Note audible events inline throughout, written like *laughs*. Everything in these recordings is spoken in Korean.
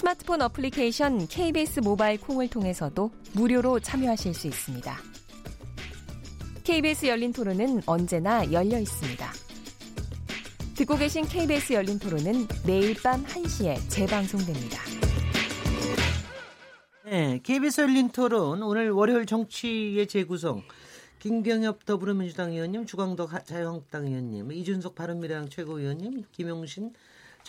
스마트폰 어플리케이션 KBS 모바일 콩을 통해서도 무료로 참여하실 수 있습니다. KBS 열린 토론은 언제나 열려 있습니다. 듣고 계신 KBS 열린 토론은 매일 밤 1시에 재방송됩니다. 네, KBS 열린 토론 오늘 월요일 정치의 재구성 김경엽 더불어민주당 의원님, 주광덕 자유한국당 의원님, 이준석 바른미래당 최고위원님, 김용신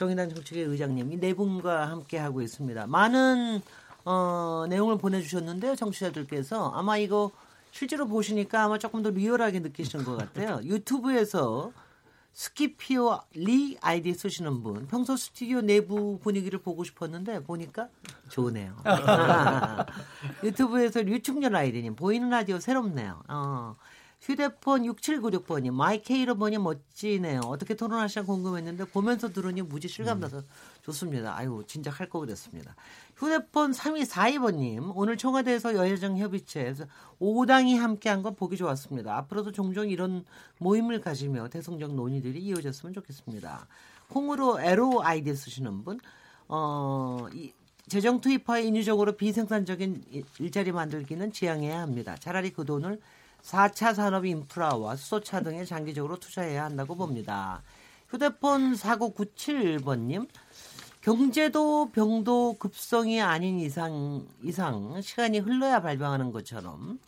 정의당 정책위 의장님 이 네 분과 함께 하고 있습니다. 많은 어, 내용을 보내주셨는데요, 정치자들께서 아마 이거 실제로 보시니까 아마 조금 더 리얼하게 느끼시는 것 같아요. *laughs* 유튜브에서 스키피오 리 아이디 쓰시는 분 평소 스튜디오 내부 분위기를 보고 싶었는데 보니까 좋으네요. *laughs* 유튜브에서 류충렬 아이디님 보이는 라디오 새롭네요. 어. 휴대폰 6796번이 마이K로 보니 멋지네요. 어떻게 토론하시나 궁금했는데 보면서 들으니 무지 실감나서 음. 좋습니다. 아유 진짜 할거 그랬습니다. 휴대폰 3242번님 오늘 청와대에서 여야정 협의체에서 5당이 함께한 건 보기 좋았습니다. 앞으로도 종종 이런 모임을 가지며 대성적 논의들이 이어졌으면 좋겠습니다. 콩으로 에로 아이디 쓰시는 분 어, 이, 재정 투입화 인유적으로 비생산적인 일자리 만들기는 지양해야 합니다. 차라리 그 돈을 4차 산업 인프라와 수소차 등에 장기적으로 투자해야 한다고 봅니다. 휴대폰 4997번님, 경제도 병도 급성이 아닌 이상, 이상 시간이 흘러야 발병하는 것처럼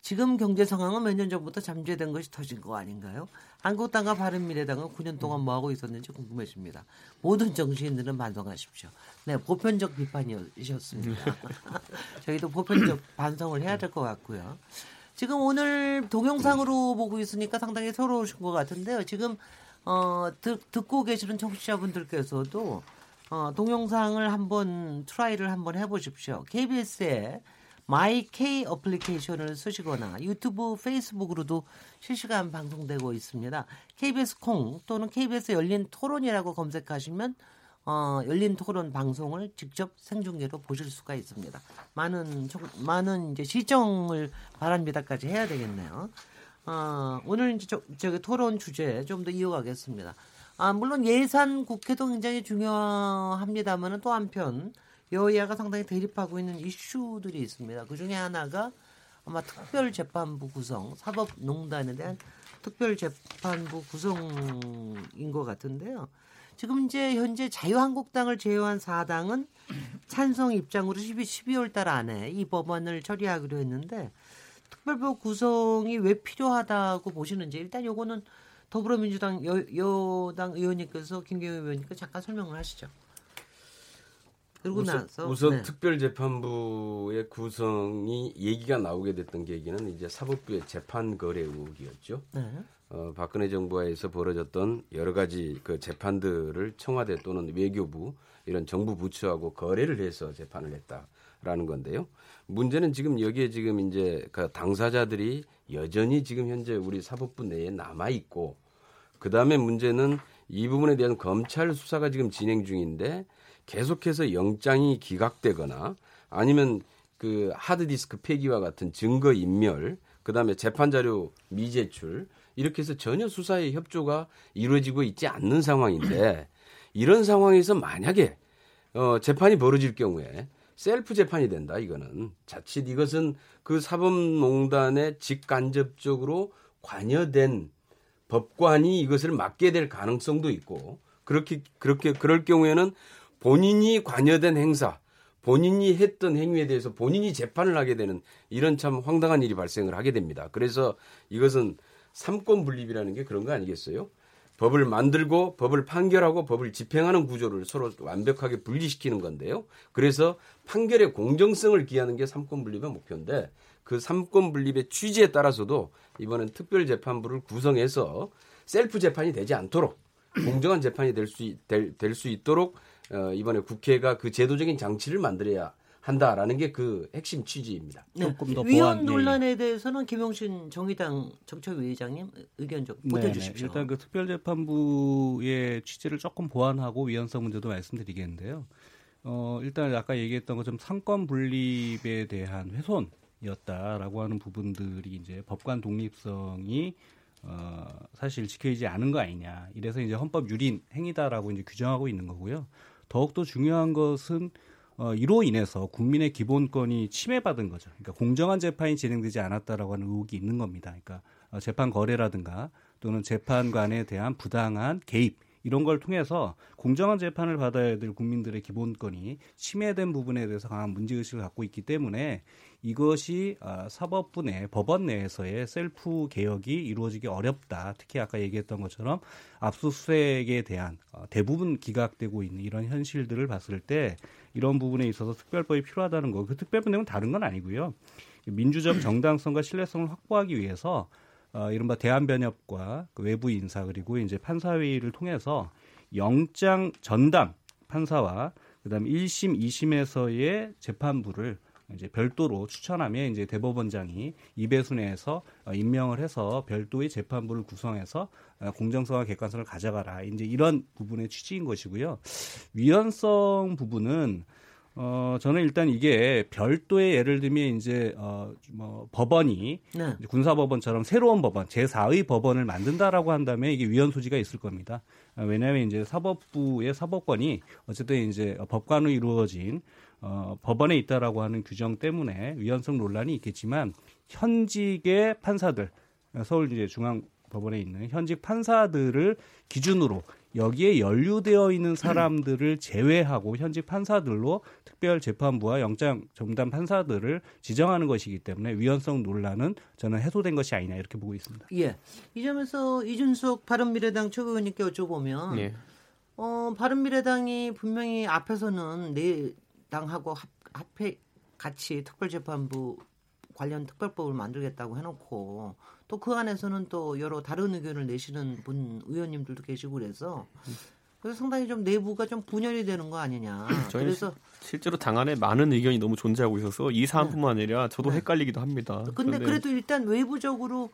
지금 경제 상황은 몇 년 전부터 잠재된 것이 터진 거 아닌가요? 한국당과 바른미래당은 9년 동안 뭐 하고 있었는지 궁금해집니다. 모든 정치인들은 반성하십시오. 네, 보편적 비판이셨습니다. *laughs* 저희도 보편적 반성을 해야 될 것 같고요. 지금 오늘 동영상으로 보고 있으니까 상당히 서러우신 것 같은데요. 지금 어, 듣, 듣고 계시는 청취자분들께서도 어, 동영상을 한번 try를 한번 해보십시오. KBS의 마이K 어플리케이션을 쓰시거나 유튜브, 페이스북으로도 실시간 방송되고 있습니다. KBS 콩 또는 KBS 열린 토론이라고 검색하시면 어, 열린 토론 방송을 직접 생중계로 보실 수가 있습니다. 많은 많은 이제 시청을 바랍니다까지 해야 되겠네요. 어, 오늘 이제 저, 저기 토론 주제 좀 더 이어가겠습니다. 아, 물론 예산 국회도 굉장히 중요합니다만 또 한편 여야가 상당히 대립하고 있는 이슈들이 있습니다. 그 중에 하나가 아마 특별재판부 구성, 사법농단에 대한 특별재판부 구성인 것 같은데요. 지금 이제 현재 자유한국당을 제외한 4당은 찬성 입장으로 12, 12월 달 안에 이 법안을 처리하기로 했는데 특별법 구성이 왜 필요하다고 보시는지 일단 요거는 더불어민주당 여, 여당 의원님께서 김경희 의원님께 잠깐 설명을 하시죠. 그리고 우선, 나서 우선 네. 특별재판부의 구성이 얘기가 나오게 됐던 계기는 이제 사법부의 재판 거래 의혹이었죠. 네. 어, 박근혜 정부에서 벌어졌던 여러 가지 그 재판들을 청와대 또는 외교부 이런 정부 부처하고 거래를 해서 재판을 했다라는 건데요. 문제는 지금 여기에 지금 이제 그 당사자들이 여전히 지금 현재 우리 사법부 내에 남아 있고 그 다음에 문제는 이 부분에 대한 검찰 수사가 지금 진행 중인데 계속해서 영장이 기각되거나 아니면 그 하드디스크 폐기와 같은 증거 인멸, 그 다음에 재판 자료 미제출 이렇게 해서 전혀 수사의 협조가 이루어지고 있지 않는 상황인데 *clears throat* 이런 상황에서 만약에 어, 재판이 벌어질 경우에 셀프 재판이 된다 이거는 자칫 이것은 그 사법농단에 직간접적으로 관여된 법관이 이것을 맡게 될 가능성도 있고 그렇게 그렇게 그럴 경우에는 본인이 관여된 행사 본인이 했던 행위에 대해서 본인이 재판을 하게 되는 이런 참 황당한 일이 발생을 하게 됩니다. 그래서 이것은 삼권 분립이라는 게 그런 거 아니겠어요? 법을 만들고 법을 판결하고 법을 집행하는 구조를 서로 완벽하게 분리시키는 건데요. 그래서 판결의 공정성을 기하는 게 삼권 분립의 목표인데 그 삼권 분립의 취지에 따라서도 이번엔 특별 재판부를 구성해서 셀프 재판이 되지 않도록 공정한 재판이 될 수 될수 있도록 어, 이번에 국회가 그 제도적인 장치를 만들어야 한다라는 게 그 핵심 취지입니다. 네. 조금 더 위원 보완, 논란에 예. 대해서는 김용신 정의당 정책위 의장님 의견 좀 보태주십시오. 일단 그 특별재판부의 취지를 조금 보완하고 위헌성 문제도 말씀드리겠는데요. 어, 일단 아까 얘기했던 것처럼 상권 분립에 대한 훼손이었다라고 하는 부분들이 이제 법관 독립성이 어, 사실 지켜지지 않은 거 아니냐. 이래서 이제 헌법 유린 행위다라고 이제 규정하고 있는 거고요. 더욱더 중요한 것은 어, 이로 인해서 국민의 기본권이 침해받은 거죠. 그러니까 공정한 재판이 진행되지 않았다라고 하는 의혹이 있는 겁니다. 그러니까 어, 재판 거래라든가 또는 재판관에 대한 부당한 개입 이런 걸 통해서 공정한 재판을 받아야 될 국민들의 기본권이 침해된 부분에 대해서 강한 문제의식을 갖고 있기 때문에 이것이 아, 사법부 내 법원 내에서의 셀프 개혁이 이루어지기 어렵다. 특히 아까 얘기했던 것처럼 압수수색에 대한 어, 대부분 기각되고 있는 이런 현실들을 봤을 때 이런 부분에 있어서 특별법이 필요하다는 거. 그 특별법 내용은 다른 건 아니고요. 민주적 정당성과 신뢰성을 확보하기 위해서 어, 이른바 대한변협과 그 외부 인사 그리고 이제 판사회의를 통해서 영장 전담 판사와 그다음 1심, 2심에서의 재판부를 이제 별도로 추천하면 이제 대법원장이 이배수 내에서 어, 임명을 해서 별도의 재판부를 구성해서 어, 공정성과 객관성을 가져가라. 이제 이런 부분의 취지인 것이고요. 위헌성 부분은 어, 저는 일단 이게 별도의 예를 들면 이제, 어, 뭐, 법원이 네. 군사법원처럼 새로운 법원, 제4의 법원을 만든다라고 한다면 이게 위헌 소지가 있을 겁니다. 어, 왜냐하면 이제 사법부의 사법권이 어쨌든 이제 법관으로 이루어진 어, 법원에 있다라고 하는 규정 때문에 위헌성 논란이 있겠지만 현직의 판사들, 서울 이제 중앙 법원에 있는 현직 판사들을 기준으로 여기에 연루되어 있는 사람들을 제외하고 현직 판사들로 특별 재판부와 영장 전담 판사들을 지정하는 것이기 때문에 위헌성 논란은 저는 해소된 것이 아니냐 이렇게 보고 있습니다. 예. 이 점에서 이준석 바른미래당 최고위원님께 여쭤보면 예. 어, 바른미래당이 분명히 앞에서는 내 당하고 합, 합해 같이 특별재판부 관련 특별법을 만들겠다고 해놓고 또 그 안에서는 또 여러 다른 의견을 내시는 분 의원님들도 계시고 그래서 그래서 상당히 좀 내부가 좀 분열이 되는 거 아니냐. *clears throat* 그래서 실제로 당 안에 많은 의견이 너무 존재하고 있어서 이 사안뿐만 네. 아니라 저도 네. 헷갈리기도 합니다. 근데 그래도 일단 외부적으로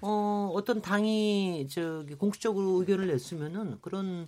어 어떤 당이 저기 공식적으로 의견을 냈으면은 그런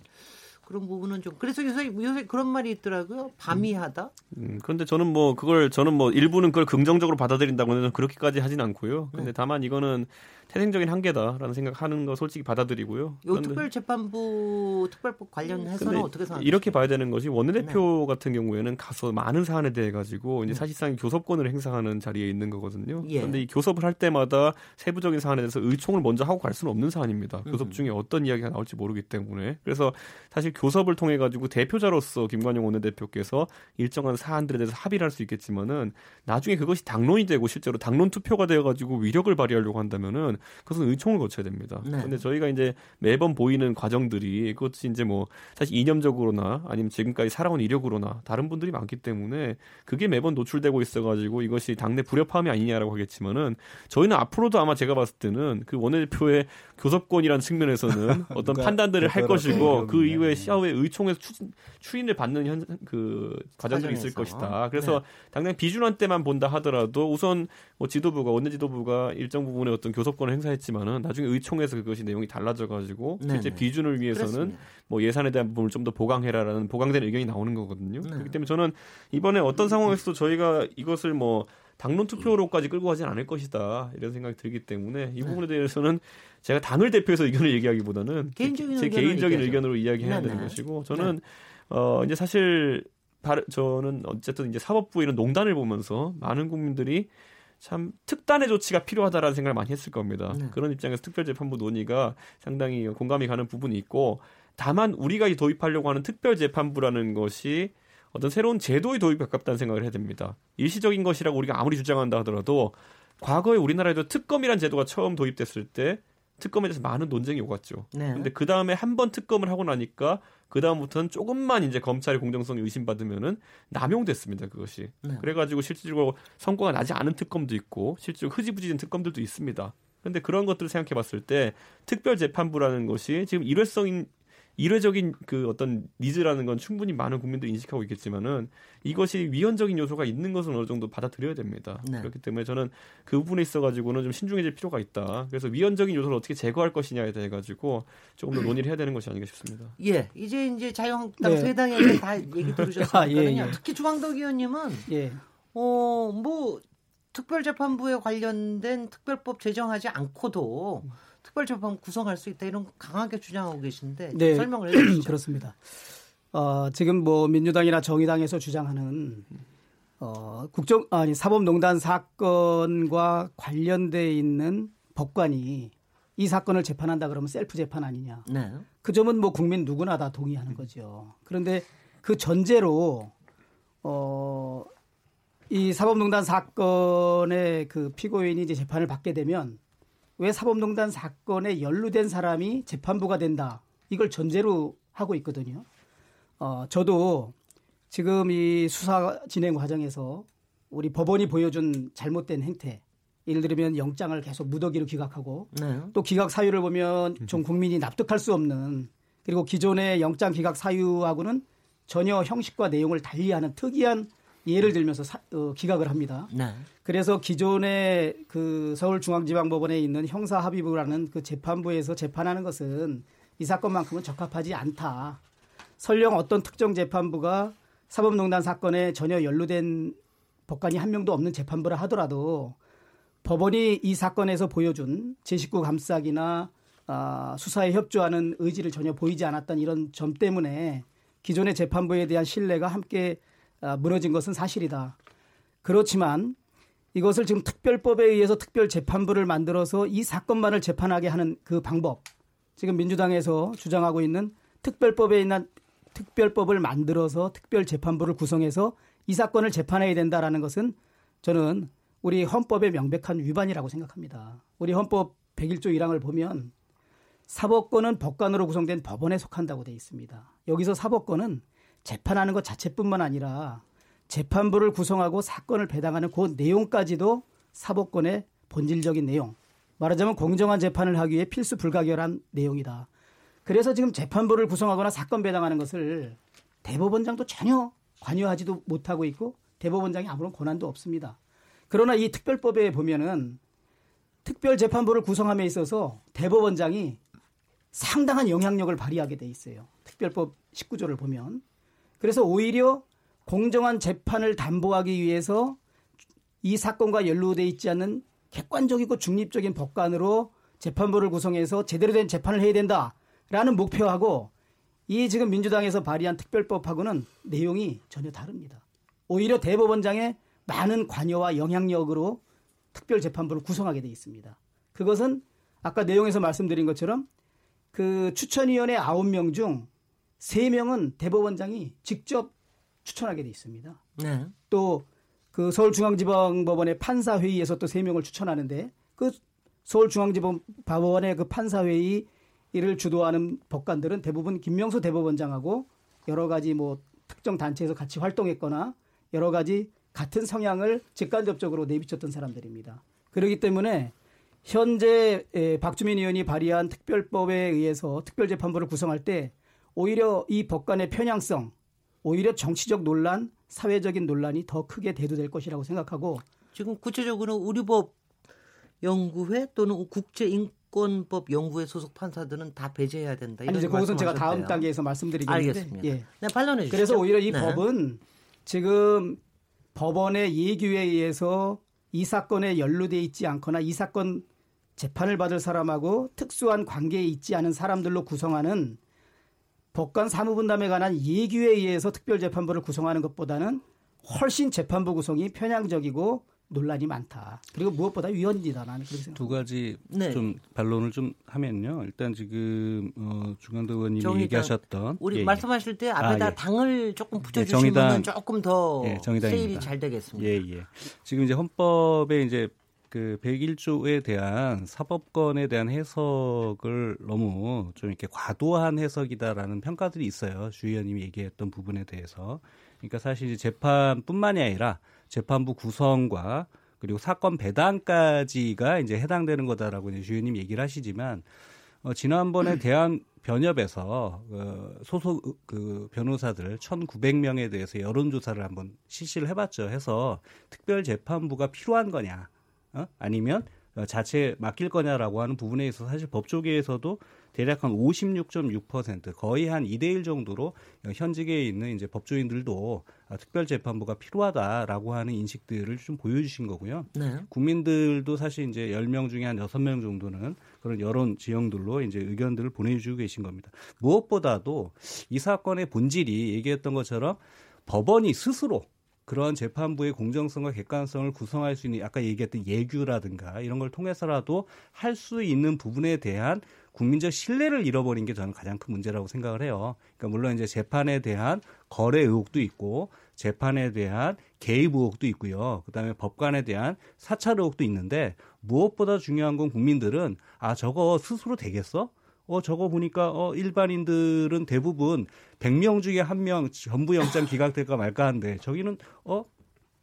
그런 부분은 좀 그래서 요새 요새 그런 말이 있더라고요. 밤이하다. 음, 그런데 저는 뭐 그걸 저는 뭐 일부는 그걸 긍정적으로 받아들인다고는 그렇게까지 하진 않고요. 근데 네. 다만 이거는 태생적인 한계다라는 생각하는 거 솔직히 받아들이고요. 요 특별재판부 특별법 관련해서는 어떻게 생각하세요? 이렇게 봐야 되는 것이 원내대표 네. 같은 경우에는 가서 많은 사안에 대해 가지고 이제 네. 사실상 교섭권을 행사하는 자리에 있는 거거든요. 예. 그런데 이 교섭을 할 때마다 세부적인 사안에 대해서 의총을 먼저 하고 갈 수는 없는 사안입니다. 음. 교섭 중에 어떤 이야기가 나올지 모르기 때문에 그래서 사실 교섭을 통해 가지고 대표자로서 김관영 원내대표께서 일정한 사안들에 대해서 합의를 할 수 있겠지만은 나중에 그것이 당론이 되고 실제로 당론 투표가 되어 가지고 위력을 발휘하려고 한다면은 그것은 의총을 거쳐야 됩니다. 네. 근데 저희가 이제 매번 보이는 과정들이 그것이 이제 뭐 사실 이념적으로나 아니면 지금까지 살아온 이력으로나 다른 분들이 많기 때문에 그게 매번 노출되고 있어 가지고 이것이 당내 불협화음이 아니냐라고 하겠지만은 저희는 앞으로도 아마 제가 봤을 때는 그 원내대표의 교섭권이라는 측면에서는 *laughs* 어떤 판단들을 할 것이고 그 이후에 시아후에 의총에서 추진, 추인을 받는 현, 그 과정들이 있을 것이다. 그래서 네. 당장 비준원 때만 본다 하더라도 우선 뭐 지도부가 원내 지도부가 일정 부분의 어떤 교섭권을 행사했지만은 나중에 의총에서 그것이 내용이 달라져 가지고 실제 비준을 위해서는 그렇습니다. 뭐 예산에 대한 부분을 좀 더 보강해라라는 보강된 의견이 나오는 거거든요. 네. 그렇기 때문에 저는 이번에 어떤 상황에서도 저희가 이것을 뭐 당론 투표로까지 끌고 가진 않을 것이다 이런 생각이 들기 때문에 이 네. 부분에 대해서는 제가 당을 대표해서 의견을 얘기하기보다는 개인적인 제 개인적인 의견으로 이야기해야 되는 네, 네. 것이고 저는 어 이제 사실 저는 어쨌든 이제 사법부 이런 농단을 보면서 많은 국민들이 참 특단의 조치가 필요하다라는 생각을 많이 했을 겁니다. 네. 그런 입장에서 특별재판부 논의가 상당히 공감이 가는 부분이 있고 다만 우리가 도입하려고 하는 특별재판부라는 것이 어떤 새로운 제도의 도입에 가깝다는 생각을 해야 됩니다. 일시적인 것이라고 우리가 아무리 주장한다 하더라도 과거에 우리나라에도 특검이란 제도가 처음 도입됐을 때 특검에 대해서 많은 논쟁이 오갔죠. 네. 근데 그 다음에 한 번 특검을 하고 나니까 그 다음부터는 조금만 이제 검찰의 공정성이 의심받으면은 남용됐습니다. 그것이. 네. 그래가지고 실질적으로 성과가 나지 않은 특검도 있고 실제로 흐지부지된 특검들도 있습니다. 그런데 그런 것들을 생각해봤을 때 특별재판부라는 것이 지금 일회성인 이례적인 그 어떤 니즈라는 건 충분히 많은 국민들이 인식하고 있겠지만은 이것이 위헌적인 요소가 있는 것은 어느 정도 받아들여야 됩니다. 네. 그렇기 때문에 저는 그 부분에 있어 가지고는 좀 신중해질 필요가 있다. 그래서 위헌적인 요소를 어떻게 제거할 것이냐에 대해 가지고 조금 더 논의를 해야 되는 것이 아닌가 싶습니다. 예, 이제 이제 자유한국당 네. 세 당에 다 얘기 들으셨으니까 *laughs* 아, 예, 예. 특히 주광덕 의원님은 예. 어뭐 특별재판부에 관련된 특별법 제정하지 않고도 특별재판 구성할 수 있다 이런 강하게 주장하고 계신데 네. 설명을 해주시죠. *clears throat* 그렇습니다. 어, 지금 뭐 민주당이나 정의당에서 주장하는 어, 국정 아니 사법농단 사건과 관련돼 있는 법관이 이 사건을 재판한다 그러면 셀프 재판 아니냐. 네. 그 점은 뭐 국민 누구나 다 동의하는 거죠. 그런데 그 전제로 어, 이 사법농단 사건의 그 피고인이 이제 재판을 받게 되면 왜 사법농단 사건에 연루된 사람이 재판부가 된다. 이걸 전제로 하고 있거든요. 어, 저도 지금 이 수사 진행 과정에서 우리 법원이 보여준 잘못된 행태, 예를 들면 영장을 계속 무더기로 기각하고 네. 또 기각 사유를 보면 좀 국민이 납득할 수 없는 그리고 기존의 영장 기각 사유하고는 전혀 형식과 내용을 달리하는 특이한 예를 들면서 사, 어, 기각을 합니다. 네. 그래서 기존의 그 서울중앙지방법원에 있는 형사합의부라는 그 재판부에서 재판하는 것은 이 사건만큼은 적합하지 않다. 설령 어떤 특정 재판부가 사법농단 사건에 전혀 연루된 법관이 한 명도 없는 재판부라 하더라도 법원이 이 사건에서 보여준 제19 감싸기나 아, 수사에 협조하는 의지를 전혀 보이지 않았던 이런 점 때문에 기존의 재판부에 대한 신뢰가 함께 아, 무너진 것은 사실이다. 그렇지만 이것을 지금 특별법에 의해서 특별 재판부를 만들어서 이 사건만을 재판하게 하는 그 방법. 지금 민주당에서 주장하고 있는 특별법에 있는 특별법을 만들어서 특별 재판부를 구성해서 이 사건을 재판해야 된다라는 것은 저는 우리 헌법의 명백한 위반이라고 생각합니다. 우리 헌법 101조 1항을 보면 사법권은 법관으로 구성된 법원에 속한다고 되어 있습니다. 여기서 사법권은 재판하는 것 자체뿐만 아니라 재판부를 구성하고 사건을 배당하는 그 내용까지도 사법권의 본질적인 내용. 말하자면 공정한 재판을 하기 위해 필수 불가결한 내용이다. 그래서 지금 재판부를 구성하거나 사건 배당하는 것을 대법원장도 전혀 관여하지도 못하고 있고 대법원장이 아무런 권한도 없습니다. 그러나 이 특별법에 보면은 특별재판부를 구성함에 있어서 대법원장이 상당한 영향력을 발휘하게 돼 있어요. 특별법 19조를 보면. 그래서 오히려 공정한 재판을 담보하기 위해서 이 사건과 연루돼 있지 않는 객관적이고 중립적인 법관으로 재판부를 구성해서 제대로 된 재판을 해야 된다라는 목표하고 이 지금 민주당에서 발의한 특별법하고는 내용이 전혀 다릅니다. 오히려 대법원장의 많은 관여와 영향력으로 특별재판부를 구성하게 돼 있습니다. 그것은 아까 내용에서 말씀드린 것처럼 그 추천위원회 9명 중 3명은 대법원장이 직접 추천하게 돼 있습니다. 네. 또그 서울중앙지방법원의 판사회의에서 또 3명을 추천하는데 그 서울중앙지방법원의 그 판사회의를 주도하는 법관들은 대부분 김명수 대법원장하고 여러 가지 뭐 특정 단체에서 같이 활동했거나 여러 가지 같은 성향을 직간접적으로 내비쳤던 사람들입니다. 그렇기 때문에 현재 박주민 의원이 발의한 특별법에 의해서 특별재판부를 구성할 때 오히려 이 법관의 편향성, 오히려 정치적 논란, 사회적인 논란이 더 크게 대두될 것이라고 생각하고 지금 구체적으로 우리법 연구회 또는 국제 인권법 연구회 소속 판사들은 다 배제해야 된다. 아니 이제 그것은 제가 다음 단계에서 말씀드리겠는데. 알겠습니다. 예. 네, 반론해 주시죠. 그래서 오히려 이 네. 법은 지금 법원의 예규에 의해서 이 사건에 연루돼 있지 않거나 이 사건 재판을 받을 사람하고 특수한 관계에 있지 않은 사람들로 구성하는 법관 사무분담에 관한 예규에 의해서 특별재판부를 구성하는 것보다는 훨씬 재판부 구성이 편향적이고 논란이 많다. 그리고 무엇보다 위헌이다. 나는 그렇게 생각합니다. 두 가지 네. 좀 반론을 좀 하면요. 일단 지금 어, 중간도 의원님이 얘기하셨던 우리 예, 예. 말씀하실 때 앞에다 아, 예. 당을 조금 붙여주시면 네, 조금 더 예, 세일이 잘 되겠습니다. 예, 예. 지금 이제 헌법에 이제 그 101조에 대한 사법권에 대한 해석을 너무 좀 이렇게 과도한 해석이다라는 평가들이 있어요. 주 의원님이 얘기했던 부분에 대해서. 그러니까 사실 재판뿐만이 아니라 재판부 구성과 그리고 사건 배당까지가 이제 해당되는 거다라고 이제 주 의원님 얘기를 하시지만 어, 지난번에 *clears throat* 대한 변협에서 그 소속 그 변호사들 1,900명에 대해서 여론조사를 한번 실시를 해봤죠. 해서 특별 재판부가 필요한 거냐, 어? 아니면 자체 맡길 거냐라고 하는 부분에 있어서 사실 법조계에서도 대략 한 56.6% 거의 한 2대 1 정도로 현직에 있는 이제 법조인들도 특별재판부가 필요하다라고 하는 인식들을 좀 보여주신 거고요. 네. 국민들도 사실 이제 10명 중에 한 6명 정도는 그런 여론 지형들로 이제 의견들을 보내주고 계신 겁니다. 무엇보다도 이 사건의 본질이 얘기했던 것처럼 법원이 스스로 그런 재판부의 공정성과 객관성을 구성할 수 있는 아까 얘기했던 예규라든가 이런 걸 통해서라도 할 수 있는 부분에 대한 국민적 신뢰를 잃어버린 게 저는 가장 큰 문제라고 생각을 해요. 그러니까 물론 이제 재판에 대한 거래 의혹도 있고 재판에 대한 개입 의혹도 있고요. 그다음에 법관에 대한 사찰 의혹도 있는데 무엇보다 중요한 건 국민들은 아 저거 스스로 되겠어? 어, 저거 보니까, 어, 일반인들은 대부분 100명 중에 한 명 전부 영장 기각될까 말까 한데, 저기는, 어,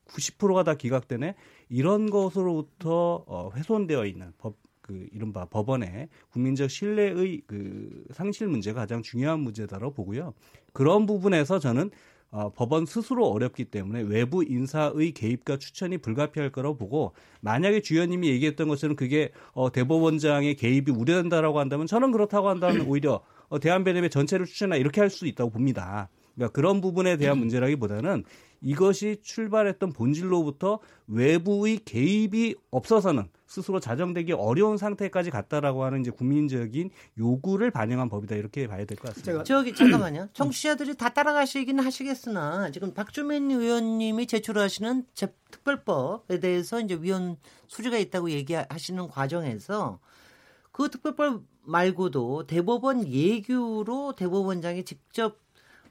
90%가 다 기각되네? 이런 것으로부터, 어, 훼손되어 있는 법, 그, 이른바 법원의 국민적 신뢰의 그 상실 문제가 가장 중요한 문제다라고 보고요. 그런 부분에서 저는 어, 법원 스스로 어렵기 때문에 외부 인사의 개입과 추천이 불가피할 거라고 보고 만약에 주연님이 얘기했던 것처럼 그게 어, 대법원장의 개입이 우려된다라고 한다면 저는 그렇다고 한다면 오히려 어, 대한변협의 전체를 추천하 이렇게 할 수 있다고 봅니다. 그러니까 그런 부분에 대한 문제라기보다는 이것이 출발했던 본질로부터 외부의 개입이 없어서는 스스로 자정되기 어려운 상태까지 갔다라고 하는 이제 국민적인 요구를 반영한 법이다 이렇게 봐야 될 것 같습니다. 저기 잠깐만요. 청취자들이 다 따라가시긴 하시겠으나 지금 박주민 의원님이 제출하시는 특별법에 대해서 이제 위원 수리가 있다고 얘기하시는 과정에서 그 특별법 말고도 대법원 예규로 대법원장이 직접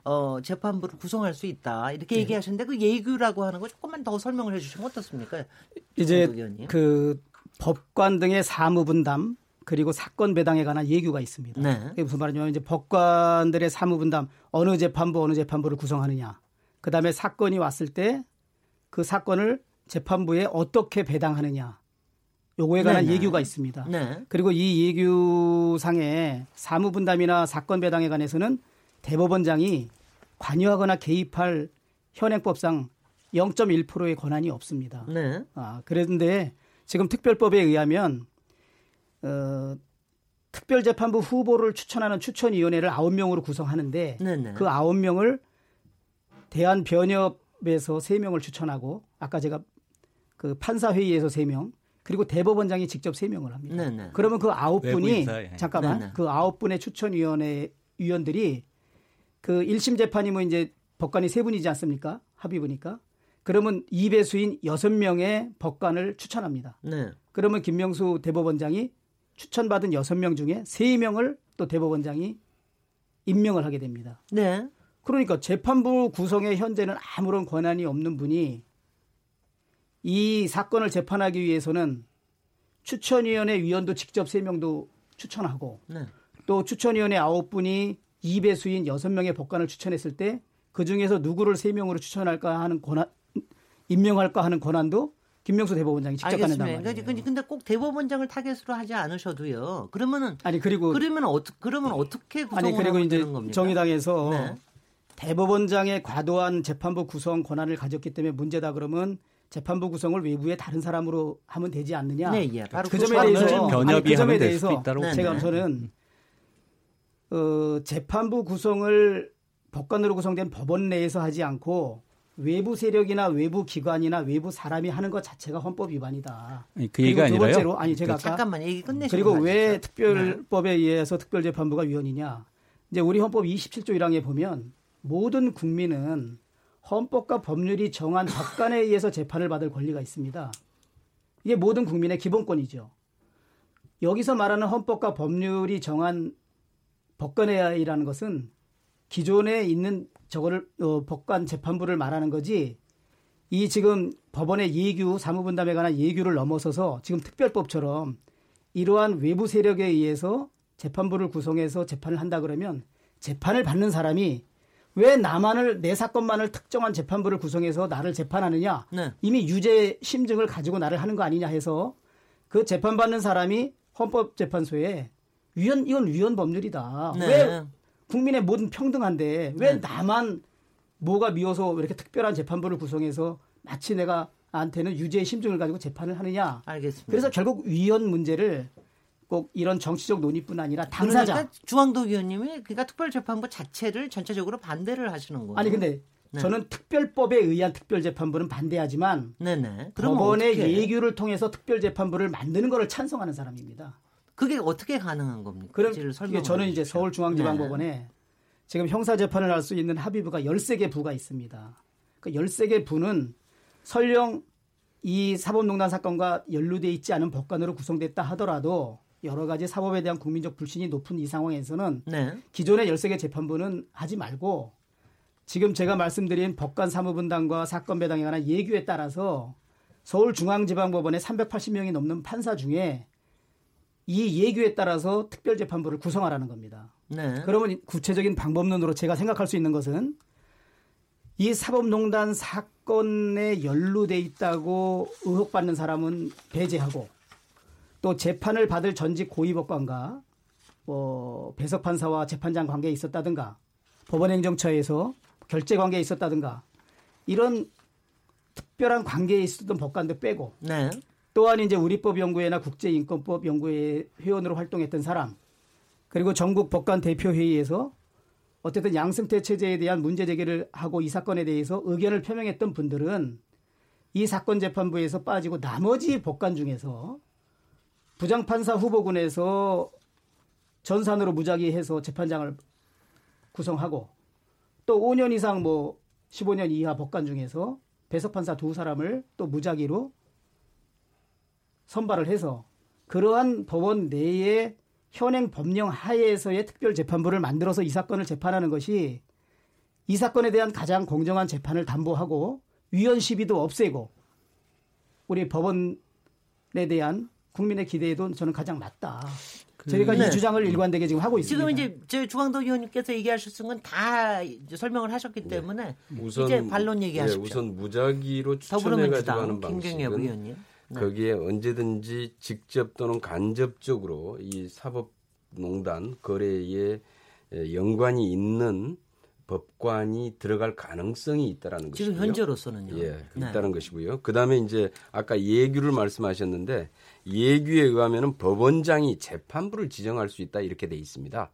어, 재판부를 구성할 수 있다 이렇게 네. 얘기하셨는데 그 예규라고 하는 거 조금만 더 설명을 해주시면 어떻습니까? 이제 그 법관 등의 사무 분담 그리고 사건 배당에 관한 예규가 있습니다. 네. 그게 무슨 말이냐면 이제 법관들의 사무 분담 어느 재판부 어느 재판부를 구성하느냐. 그다음에 사건이 왔을 때 그 사건을 재판부에 어떻게 배당하느냐. 요거에 관한 네네. 예규가 있습니다. 네. 그리고 이 예규상에 사무 분담이나 사건 배당에 관해서는 대법원장이 관여하거나 개입할 현행법상 0.1%의 권한이 없습니다. 네. 아, 그런데 지금 특별법에 의하면 어, 특별재판부 후보를 추천하는 추천위원회를 9명으로 구성하는데 네네. 그 9명을 대한변협에서 3명을 추천하고 아까 제가 그 판사회의에서 3명 그리고 대법원장이 직접 3명을 합니다. 네네. 그러면 그 9분이 예. 잠깐만 네네. 그 9분의 추천위원회 위원들이 그 1심 재판이 뭐 이제 법관이 3분이지 않습니까? 합의 보니까 그러면 2배수인 6명의 법관을 추천합니다. 네. 그러면 김명수 대법원장이 추천받은 6명 중에 3명을 또 대법원장이 임명을 하게 됩니다. 네. 그러니까 재판부 구성에 현재는 아무런 권한이 없는 분이 이 사건을 재판하기 위해서는 추천위원회 위원도 직접 3명도 추천하고 네. 또 추천위원회 9분이 2배수인 6명의 법관을 추천했을 때 그중에서 누구를 3명으로 추천할까 하는 권한 임명할까 하는 권한도 김명수 대법원장이 직접 갖는단 말이에요. 근데 꼭 대법원장을 타겟으로 하지 않으셔도요. 그러면은 아니 그리고 그러면 어떻게 그러면 어떻게 구성을 아니 그리고 이제 겁니까? 정의당에서 네. 대법원장의 과도한 재판부 구성 권한을 가졌기 때문에 문제다 그러면 재판부 구성을 외부의 다른 사람으로 하면 되지 않느냐. 네, 예. 바로 그, 그 점에 대해서 변협이 그 점에 대해서 제가 저는 어, 재판부 구성을 법관으로 구성된 법원 내에서 하지 않고 외부 세력이나 외부 기관이나 외부 사람이 하는 것 자체가 헌법 위반이다. 그 얘기가 두 번째로 아니 제가 그, 잠깐만 얘기 끝내시고 그리고 왜 특별법에 네. 의해서 특별재판부가 위헌이냐? 이제 우리 헌법 27조 1항에 보면 모든 국민은 헌법과 법률이 정한 법관에 의해서 재판을 받을 권리가 있습니다. 이게 모든 국민의 기본권이죠. 여기서 말하는 헌법과 법률이 정한 법관회의라는 것은 기존에 있는 저거를 어, 법관 재판부를 말하는 거지 이 지금 법원의 예규 사무분담에 관한 예규를 넘어서서 지금 특별법처럼 이러한 외부 세력에 의해서 재판부를 구성해서 재판을 한다 그러면 재판을 받는 사람이 왜 나만을 내 사건만을 특정한 재판부를 구성해서 나를 재판하느냐 네. 이미 유죄 심증을 가지고 나를 하는 거 아니냐 해서 그 재판받는 사람이 헌법재판소에 위헌 이건 위헌 법률이다. 네. 왜 국민의 모든 평등한데 왜 네. 나만 뭐가 미워서 이렇게 특별한 재판부를 구성해서 마치 내가 한테는 유죄의 심증을 가지고 재판을 하느냐. 알겠습니다. 그래서 결국 위헌 문제를 꼭 이런 정치적 논의뿐 아니라 당사자. 그러니까 중앙도 의원님이 그러니까 특별재판부 자체를 전체적으로 반대를 하시는 거예요. 아니 근데 네. 저는 특별법에 의한 특별재판부는 반대하지만 네네. 법원의 예규를 통해서 특별재판부를 만드는 것을 찬성하는 사람입니다. 그게 어떻게 가능한 겁니까? 그럼 저는 이제 서울중앙지방법원에 네. 지금 형사재판을 할 수 있는 합의부가 13개 부가 있습니다. 그 13개 부는 설령 이 사법농단 사건과 연루돼 있지 않은 법관으로 구성됐다 하더라도 여러 가지 사법에 대한 국민적 불신이 높은 이 상황에서는 네. 기존의 13개 재판부는 하지 말고 지금 제가 말씀드린 법관 사무분담과 사건 배당에 관한 예규에 따라서 서울중앙지방법원에 380명이 넘는 판사 중에 이 예규에 따라서 특별재판부를 구성하라는 겁니다. 네. 그러면 구체적인 방법론으로 제가 생각할 수 있는 것은 이 사법농단 사건에 연루돼 있다고 의혹받는 사람은 배제하고 또 재판을 받을 전직 고위법관과 뭐 배석 판사와 재판장 관계에 있었다든가 법원행정처에서 결제 관계에 있었다든가 이런 특별한 관계에 있었던 법관도 빼고 네. 또한 이제 우리법 연구회나 국제인권법 연구회 회원으로 활동했던 사람 그리고 전국 법관 대표회의에서 어쨌든 양승태 체제에 대한 문제 제기를 하고 이 사건에 대해서 의견을 표명했던 분들은 이 사건 재판부에서 빠지고 나머지 법관 중에서 부장판사 후보군에서 전산으로 무작위해서 재판장을 구성하고 또 5년 이상 뭐 15년 이하 법관 중에서 배석판사 두 사람을 또 무작위로 선발을 해서 그러한 법원 내에 현행 법령 하에서의 특별 재판부를 만들어서 이 사건을 재판하는 것이 이 사건에 대한 가장 공정한 재판을 담보하고 위헌 시비도 없애고 우리 법원에 대한 국민의 기대에도 저는 가장 맞다. 저희가 네. 이 주장을 일관되게 지금 하고 있습니다. 지금 이제 저 주광덕 의원님께서 얘기하셨던 건 다 설명을 하셨기 네. 때문에 네. 우선, 이제 반론 얘기하십시오. 네, 우선 무작위로 추천해가지고 하는 방식은 의원님. 네. 거기에 언제든지 직접 또는 간접적으로 이 사법농단 거래에 연관이 있는 법관이 들어갈 가능성이 있다라는 지금 것이고요. 현재로서는요. 예, 네. 있다는 것이고요. 그다음에 이제 아까 예규를 말씀하셨는데 예규에 의하면은 법원장이 재판부를 지정할 수 있다 이렇게 돼 있습니다.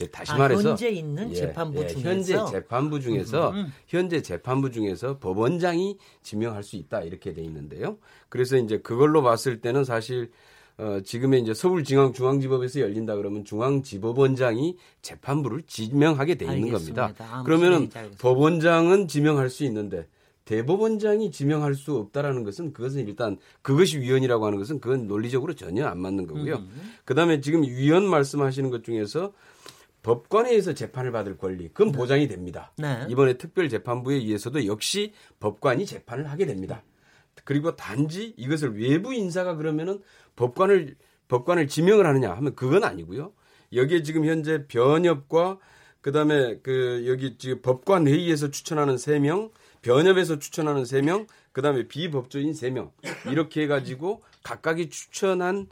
예, 다시 아, 말해서 현재 있는 예, 재판부 예, 중에서 현재 재판부 중에서 음, 음. 현재 재판부 중에서 법원장이 지명할 수 있다 이렇게 돼 있는데요. 그래서 이제 그걸로 봤을 때는 사실 어, 지금의 이제 서울중앙중앙지법에서 열린다 그러면 중앙지법원장이 재판부를 지명하게 돼 있는 알겠습니다. 겁니다. 아, 그러면은 법원장은 지명할 수 있는데 대법원장이 지명할 수 없다라는 것은 그것은 일단 그것이 위헌이라고 하는 것은 그건 논리적으로 전혀 안 맞는 거고요. 음. 그다음에 지금 위헌 말씀하시는 것 중에서 법관에 의해서 재판을 받을 권리 그건 네. 보장이 됩니다. 네. 이번에 특별재판부에 의해서도 역시 법관이 재판을 하게 됩니다. 그리고 단지 이것을 외부 인사가 그러면은 법관을 법관을 지명을 하느냐 하면 그건 아니고요. 여기에 지금 현재 변협과 그다음에 그 여기 지금 법관 회의에서 추천하는 3명, 변협에서 추천하는 3명, 그다음에 비법조인 3명. 이렇게 해 가지고 각각이 추천한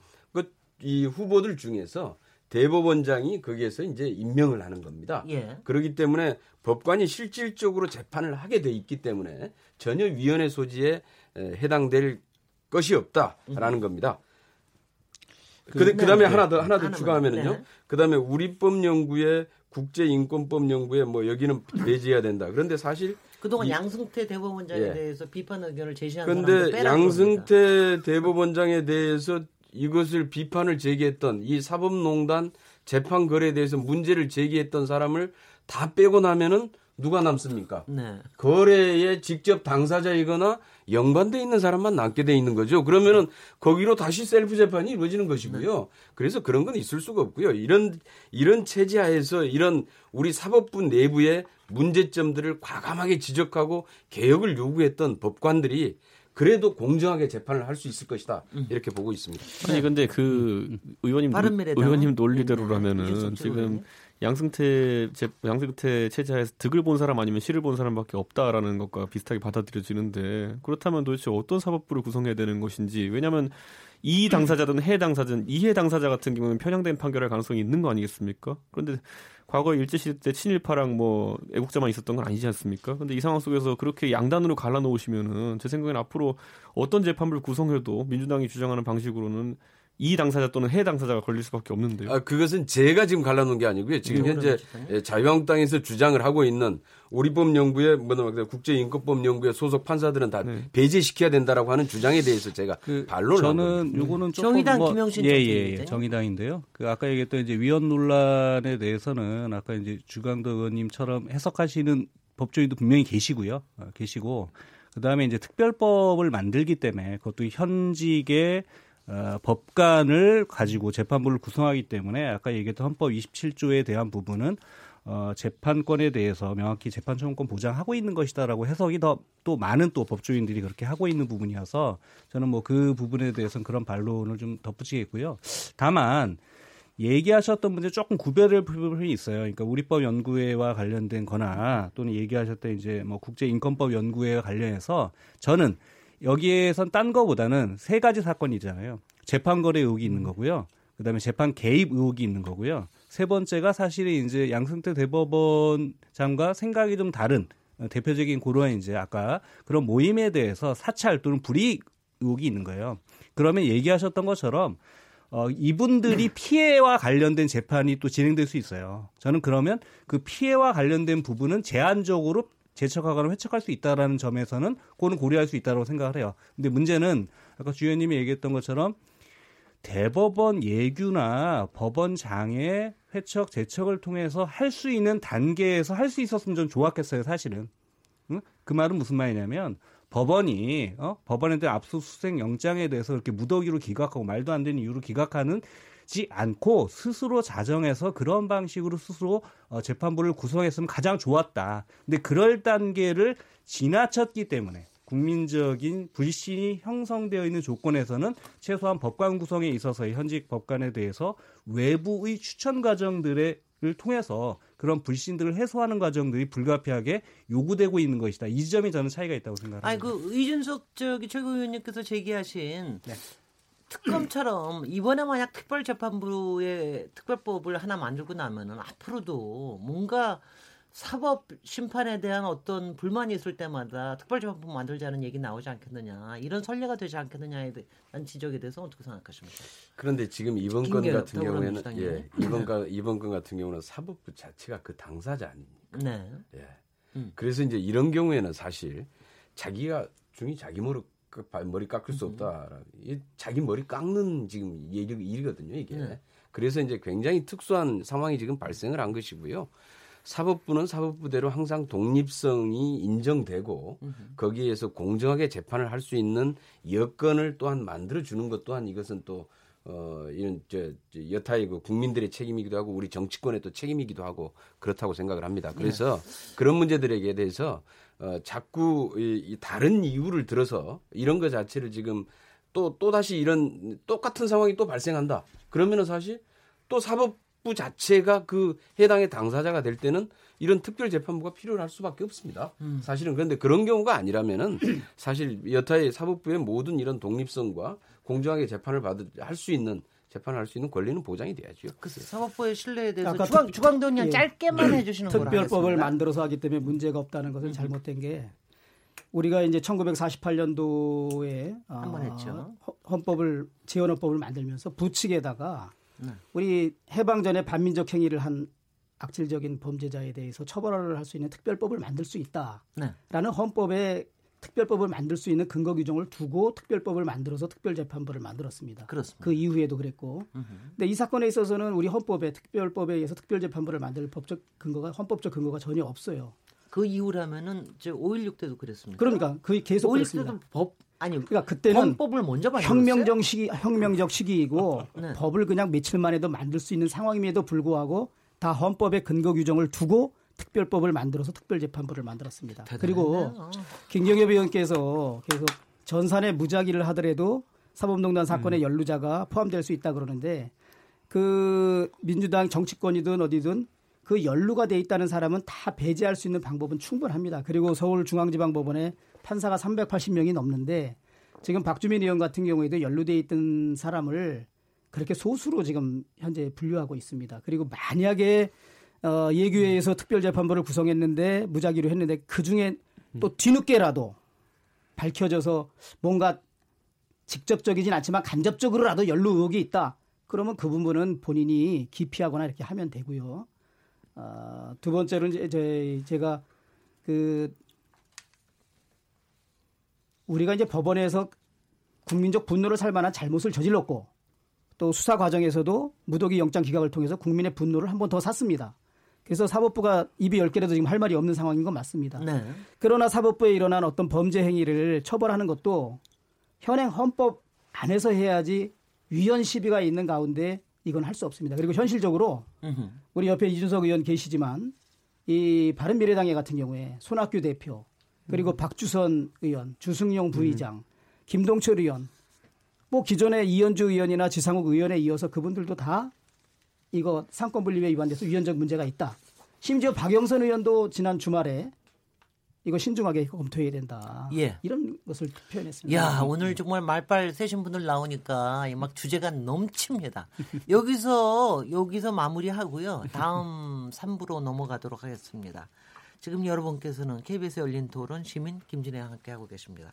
이 후보들 중에서 대법원장이 거기에서 이제 임명을 하는 겁니다. 예. 그렇기 때문에 법관이 실질적으로 재판을 하게 돼 있기 때문에 전혀 위헌의 소지에 해당될 것이 없다라는 겁니다. 그, 그 네, 다음에 네. 하나 더 하나 더 추가하면은요. 네. 그 다음에 우리법 연구에 국제 인권법 연구에 뭐 여기는 배제해야 된다. 그런데 사실 그동안 이, 양승태 대법원장에 예. 대해서 비판 의견을 제시한 그런데 양승태 대법원장에 대해서 이것을 비판을 제기했던 이 사법농단 재판 거래에 대해서 문제를 제기했던 사람을 다 빼고 나면은 누가 남습니까? 네. 거래에 직접 당사자이거나 연관돼 있는 사람만 남게 돼 있는 거죠. 그러면은 거기로 다시 셀프 재판이 이루어지는 것이고요. 네. 그래서 그런 건 있을 수가 없고요. 이런 이런 체제 하에서 이런 우리 사법부 내부의 문제점들을 과감하게 지적하고 개혁을 요구했던 법관들이 그래도 공정하게 재판을 할 수 있을 것이다 음. 이렇게 보고 있습니다. 아니 근데 그 의원님 의원님 논리대로라면은 네. 지금 양승태 제, 양승태 체제에서 득을 본 사람 아니면 실을 본 사람밖에 없다라는 것과 비슷하게 받아들여지는데 그렇다면 도대체 어떤 사법부를 구성해야 되는 것인지 왜냐하면 이 당사자든 해 당사자든 이해 당사자 같은 경우는 편향된 판결할 가능성이 있는 거 아니겠습니까? 그런데 과거 일제시대 때 친일파랑 뭐 애국자만 있었던 건 아니지 않습니까? 근데 이 상황 속에서 그렇게 양단으로 갈라놓으시면은 제 생각에는 앞으로 어떤 재판부를 구성해도 민주당이 주장하는 방식으로는 이 당사자 또는 해 당사자가 걸릴 수밖에 없는데요. 아, 그것은 제가 지금 갈라놓은 게 아니고요. 지금 현재 예, 자유한국당에서 주장을 하고 있는 우리법 연구회, 뭐, 국제인권법 연구회 소속 판사들은 다 네. 배제시켜야 된다라고 하는 주장에 대해서 제가 그 반론을 저는 요거는 조금 정의당 뭐, 김영신 예, 예, 예, 정의당인데요. 그 아까 얘기했던 이제 위헌 논란에 대해서는 아까 이제 주강도 의원님처럼 해석하시는 법조인도 분명히 계시고요. 어, 계시고 그다음에 이제 특별법을 만들기 때문에 그것도 현직의 어, 법관을 가지고 재판부를 구성하기 때문에 아까 얘기했던 헌법 27조에 대한 부분은 어, 재판권에 대해서 명확히 재판 청구권 보장하고 있는 것이다라고 해석이 더 또 많은 또 법조인들이 그렇게 하고 있는 부분이어서 저는 뭐 그 부분에 대해서는 그런 반론을 좀 덧붙이겠고요. 다만 얘기하셨던 문제 조금 구별할 부분이 있어요. 그러니까 우리법 연구회와 관련된 거나 또는 얘기하셨던 이제 뭐 국제 인권법 연구회와 관련해서 저는 여기에선 딴 거보다는 세 가지 사건이잖아요. 재판 거래 의혹이 있는 거고요. 그다음에 재판 개입 의혹이 있는 거고요. 세 번째가 사실은 이제 양승태 대법원장과 생각이 좀 다른 대표적인 고로한 이제 아까 그런 모임에 대해서 사찰 또는 불이익 의혹이 있는 거예요. 그러면 얘기하셨던 것처럼 어, 이분들이 피해와 관련된 재판이 또 진행될 수 있어요. 저는 그러면 그 피해와 관련된 부분은 제한적으로 재척하거나 회척할 수 있다라는 점에서는 그거는 고려할 수 있다고 생각을 해요. 근데 문제는 아까 주연님이 얘기했던 것처럼 대법원 예규나 법원장의 회척, 재척을 통해서 할 수 있는 단계에서 할 수 있었으면 좀 좋았겠어요, 사실은. 응? 그 말은 무슨 말이냐면 법원이 어? 법원에 대한 압수수색 영장에 대해서 이렇게 무더기로 기각하고 말도 안 되는 이유로 기각하는 지 않고 스스로 자정해서 그런 방식으로 스스로 어, 재판부를 구성했으면 가장 좋았다. 근데 그럴 단계를 지나쳤기 때문에 국민적인 불신이 형성되어 있는 조건에서는 최소한 법관 구성에 있어서의 현직 법관에 대해서 외부의 추천 과정들을 통해서 그런 불신들을 해소하는 과정들이 불가피하게 요구되고 있는 것이다. 이 점이 저는 차이가 있다고 생각합니다. 아니 그 이준석 저기 최고위원님께서 제기하신 네. 특검처럼 이번에 만약 특별재판부의 특별법을 하나 만들고 나면은 앞으로도 뭔가 사법 심판에 대한 어떤 불만이 있을 때마다 특별재판부 만들자는 얘기 나오지 않겠느냐 이런 선례가 되지 않겠느냐에 대한 지적에 대해서 어떻게 생각하십니까? 그런데 지금 이번 건 같은 경우에는 예 이번 건 이번 건 같은 경우는 사법부 자체가 그 당사자 아닙니까? 네. 예. 음. 그래서 이제 이런 경우에는 사실 자기가 중이 자기 모르 그 머리 깎을 수 음. 없다. 이 자기 머리 깎는 지금 얘기 일이거든요, 이게. 네. 그래서 이제 굉장히 특수한 상황이 지금 발생을 한 것이고요. 사법부는 사법부대로 항상 독립성이 인정되고 거기에서 공정하게 재판을 할 수 있는 여건을 또한 만들어 주는 것 또한 이것은 또 어, 이런, 저, 저 여타의 그 국민들의 책임이기도 하고 우리 정치권의 또 책임이기도 하고 그렇다고 생각을 합니다. 그래서 네. 그런 문제들에 대해서 어, 자꾸 이, 이 다른 이유를 들어서 이런 것 자체를 지금 또, 또 다시 이런 똑같은 상황이 또 발생한다. 그러면은 사실 또 사법부 자체가 그 해당의 당사자가 될 때는 이런 특별 재판부가 필요할 수밖에 없습니다. 음. 사실은 그런데 그런 경우가 아니라면은 사실 여타의 사법부의 모든 이런 독립성과 공정하게 재판을 받을 할 수 있는 재판을 할수 있는 권리는 보장이 돼야죠. 그 사법부의 신뢰에 대해서 주광, 의 예. 짧게만 해주시는 거라 특별법을 만들어서 하기 때문에 문제가 없다는 것은 음. 잘못된 게 우리가 이제 1948년도에 한번 했죠. 헌법을 재헌헌법을 만들면서 부칙에다가 네. 우리 해방 전에 반민족 행위를 한 악질적인 범죄자에 대해서 처벌을 할 수 있는 특별법을 만들 수 있다라는 네. 헌법에 특별법을 만들 수 있는 근거 규정을 두고 특별법을 만들어서 특별재판부를 만들었습니다. 그렇습니다. 그 이후에도 그랬고. 근데 이 사건에 있어서는 우리 헌법에 특별법에 의해서 특별재판부를 만들 법적 근거가 헌법적 근거가 전혀 없어요. 그 이후라면은 제5.16 때도 그랬습니다. 그러니까 그 계속 5.16 그랬습니다. 때도 법 아니 그러니까 그때는 헌법을 먼저 혁명적 시기 혁명적 시기이고 네. 법을 그냥 며칠 만에도 만들 수 있는 상황임에도 불구하고 다 헌법의 근거 규정을 두고 특별법을 만들어서 특별재판부를 만들었습니다. 그리고 김경엽 의원께서 계속 전산의 무작위를 하더라도 사법농단 사건의 음. 연루자가 포함될 수 있다 그러는데 그 민주당 정치권이든 어디든 그 연루가 돼 있다는 사람은 다 배제할 수 있는 방법은 충분합니다. 그리고 서울중앙지방법원에 판사가 380명이 넘는데 지금 박주민 의원 같은 경우에도 연루돼 있던 사람을 그렇게 소수로 지금 현재 분류하고 있습니다. 그리고 만약에 어, 예규회에서 특별재판부를 구성했는데 무작위로 했는데 그 중에 또 뒤늦게라도 밝혀져서 뭔가 직접적이진 않지만 간접적으로라도 연루 의혹이 있다. 그러면 그 부분은 본인이 기피하거나 이렇게 하면 되고요. 어, 두 번째로는 이제 제가 그 우리가 이제 법원에서 국민적 분노를 살 만한 잘못을 저질렀고 또 수사 과정에서도 무더기 영장 기각을 통해서 국민의 분노를 한 번 더 샀습니다. 그래서 사법부가 입이 열 개라도 지금 할 말이 없는 상황인 건 맞습니다. 네. 그러나 사법부에 일어난 어떤 범죄 행위를 처벌하는 것도 현행 헌법 안에서 해야지 위헌 시비가 있는 가운데 이건 할 수 없습니다. 그리고 현실적으로 우리 옆에 이준석 의원 계시지만 이 바른미래당의 같은 경우에 손학규 대표 그리고 음. 박주선 의원, 주승용 부의장, 음. 김동철 의원, 뭐 기존의 이현주 의원이나 지상욱 의원에 이어서 그분들도 다 이거 상권 분립에 위반돼서 위헌적 문제가 있다. 심지어 박영선 의원도 지난 주말에 이거 신중하게 검토해야 된다. 예. 이런 것을 표현했습니다. 야, 오늘 정말 말빨 세신 분들 나오니까 막 주제가 넘칩니다. *laughs* 여기서 여기서 마무리하고요. 다음 3부로 넘어가도록 하겠습니다. 지금 여러분께서는 KBS 열린 토론 시민 김진애와 함께 하고 계십니다.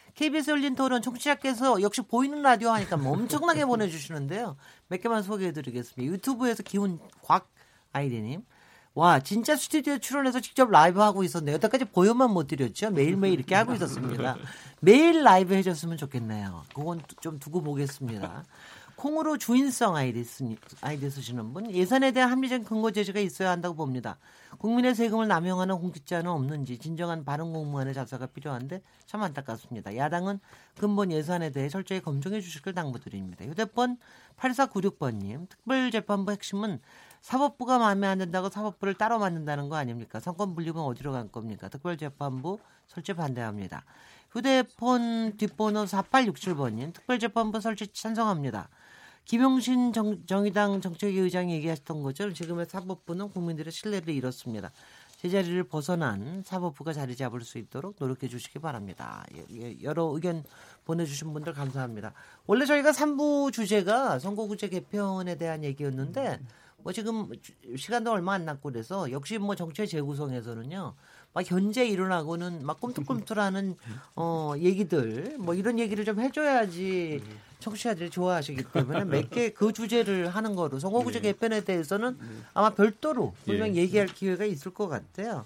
KBS 열린 토론 청취자께서 역시 보이는 라디오 하니까 뭐 엄청나게 보내주시는데요. 몇 개만 소개해드리겠습니다. 유튜브에서 기운 곽 아이디님. 와 진짜 스튜디오 출연해서 직접 라이브 하고 있었네요. 여태까지 보여만 못 드렸죠. 매일매일 이렇게 하고 있었습니다. 매일 라이브 해줬으면 좋겠네요. 그건 좀 두고 보겠습니다. 콩으로 주인성 아이디, 쓰, 아이디 쓰시는 분 예산에 대한 합리적 근거 제시가 있어야 한다고 봅니다. 국민의 세금을 남용하는 공직자는 없는지 진정한 바른 공무원의 자세가 필요한데 참 안타깝습니다. 야당은 근본 예산에 대해 철저히 검증해 걸 당부드립니다. 휴대폰 8496번님 특별재판부 핵심은 사법부가 마음에 안 든다고 사법부를 따로 만든다는 거 아닙니까? 선권 분립은 어디로 갈 겁니까? 특별재판부 설치 반대합니다. 휴대폰 뒷번호 4867번님 특별재판부 설치 찬성합니다. 김용신 정, 정의당 정책위 의장이 얘기하셨던 것처럼 지금의 사법부는 국민들의 신뢰를 잃었습니다. 제자리를 벗어난 사법부가 자리 잡을 수 있도록 노력해 주시기 바랍니다. 예, 예, 여러 의견 보내주신 분들 감사합니다. 원래 저희가 3부 주제가 선거구제 개편에 대한 얘기였는데 뭐 지금 시간도 얼마 안 남고 그래서 역시 뭐 정치 재구성에서는요. 막 현재 일어나고는 막 꿈틀꿈틀하는 어 얘기들 뭐 이런 얘기를 좀 해줘야지 청취자들이 좋아하시기 때문에 몇 개 그 주제를 하는 거로 선거구제 네. 개편에 대해서는 네. 아마 별도로 분명 예. 얘기할 기회가 있을 것 같아요.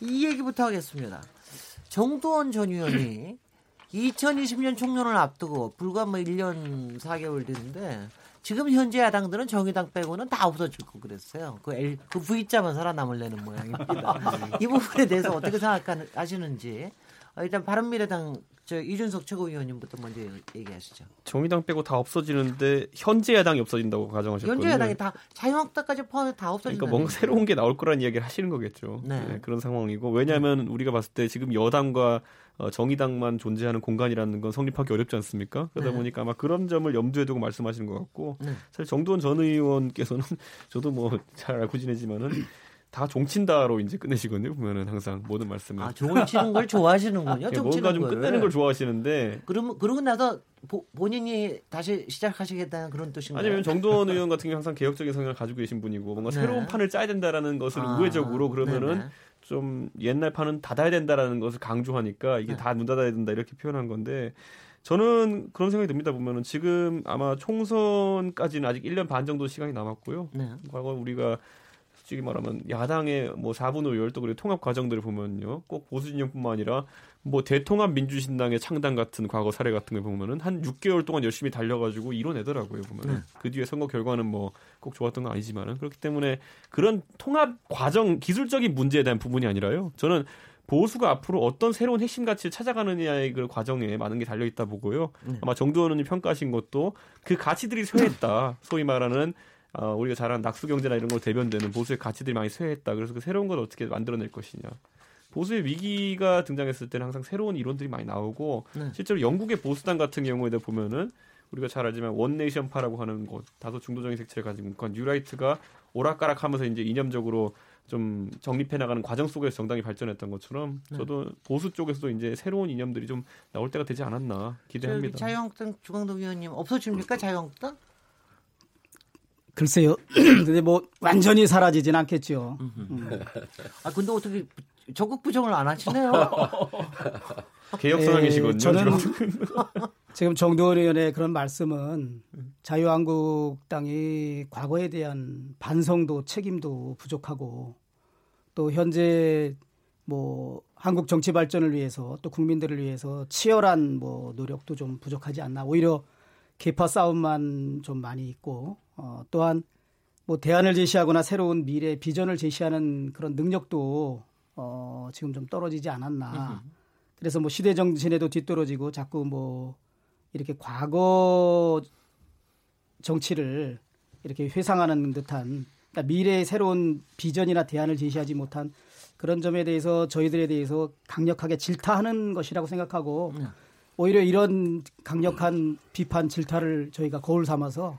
이 얘기부터 하겠습니다. 정두원 전 의원이 *clears throat* 2020년 총선을 앞두고 불과 뭐 1년 4개월 됐는데 지금 현재 야당들은 정의당 빼고는 다 없어질 거 그랬어요. 그, L, 그 V자만 살아남을려는 모양입니다. *laughs* 이 부분에 대해서 어떻게 생각하시는지 어, 일단 바른미래당 저 이준석 최고위원님부터 먼저 얘기하시죠. 정의당 빼고 다 없어지는데 현재 야당이 없어진다고 가정하셨거든요. 현재 야당이 다 자유한국당까지 포함해 다 없어진다. 그러니까 뭔가 새로운 게 나올 거라는 이야기를 하시는 거겠죠. 네. 네, 그런 상황이고 왜냐하면 네. 우리가 봤을 때 지금 여당과 어, 정의당만 존재하는 공간이라는 건 성립하기 어렵지 않습니까? 그러다 네. 보니까 아마 그런 점을 염두에 두고 말씀하시는 것 같고 네. 사실 정두원 전 의원께서는 *laughs* 저도 뭐 잘 알고 지내지만은 다 종친다로 이제 끝내시거든요. 보면은 항상 모든 말씀을. 아, 종치는 걸 좋아하시는군요. *laughs* 네, 뭔가 좀 끝내는 걸 좋아하시는데. 그러면 그러고 나서 보, 본인이 다시 시작하시겠다는 그런 뜻인가요? 아니면 정도원 *laughs* 의원 같은 경우 항상 개혁적인 성향을 가지고 계신 분이고 뭔가 네. 새로운 판을 짜야 된다라는 것을 아, 우회적으로 그러면은 네네. 좀 옛날 판은 닫아야 된다라는 것을 강조하니까 이게 네. 다문 닫아야 된다 이렇게 표현한 건데 저는 그런 생각이 듭니다. 보면은 지금 아마 총선까지는 아직 1년 반 정도 시간이 남았고요. 네. 과거 우리가 솔직히 말하면 야당의 뭐 4분 5열 또 그리고 통합 과정들을 보면요. 꼭 보수 진영뿐만 아니라 뭐 대통합 민주신당의 창당 같은 과거 사례 같은 걸 보면은 한 6개월 동안 열심히 달려가지고 이뤄내더라고요 보면은 네. 그 뒤에 선거 결과는 뭐 꼭 좋았던 건 아니지만은 그렇기 때문에 그런 통합 과정 기술적인 문제에 대한 부분이 아니라요 저는 보수가 앞으로 어떤 새로운 핵심 가치를 찾아가느냐의 그 과정에 많은 게 달려 있다 보고요 네. 아마 정두원 의원이 평가하신 것도 그 가치들이 쇠했다 *laughs* 소위 말하는 어, 우리가 잘 아는 낙수 경제나 이런 걸 대변되는 보수의 가치들이 많이 쇠했다 그래서 그 새로운 걸 어떻게 만들어낼 것이냐 보수의 위기가 등장했을 때는 항상 새로운 이론들이 많이 나오고 네. 실제로 영국의 보수당 같은 경우에도 보면은 우리가 잘 알지만 원네이션파라고 하는 곳 다소 중도적인 색채를 가지고 있건 뉴라이트가 오락가락하면서 이제 이념적으로 좀 정립해 나가는 과정 속에서 정당이 발전했던 것처럼 네. 저도 보수 쪽에서도 이제 새로운 이념들이 좀 나올 때가 되지 않았나 기대합니다. 자유한국당 주광덕 의원님 없어집니까 자유한국당? 글쎄요. *clears throat* 근데 뭐 완전히 사라지진 않겠죠. 음. 아 근데 어떻게 적극 부정을 안 하시네요. *laughs* 개혁 선언이시군요. 예, 저는 지금 *laughs* 정도원 의원의 그런 말씀은 자유한국당이 과거에 대한 반성도 책임도 부족하고 또 현재 뭐 한국 정치 발전을 위해서 또 국민들을 위해서 치열한 뭐 노력도 좀 부족하지 않나 오히려 계파 싸움만 좀 많이 있고 어, 또한 뭐 대안을 제시하거나 새로운 미래 비전을 제시하는 그런 능력도 어, 지금 좀 떨어지지 않았나. 그래서 뭐 시대 정신에도 뒤떨어지고 자꾸 뭐 이렇게 과거 정치를 이렇게 회상하는 듯한 그러니까 미래의 새로운 비전이나 대안을 제시하지 못한 그런 점에 대해서 저희들에 대해서 강력하게 질타하는 것이라고 생각하고 네. 오히려 이런 강력한 비판 질타를 저희가 거울 삼아서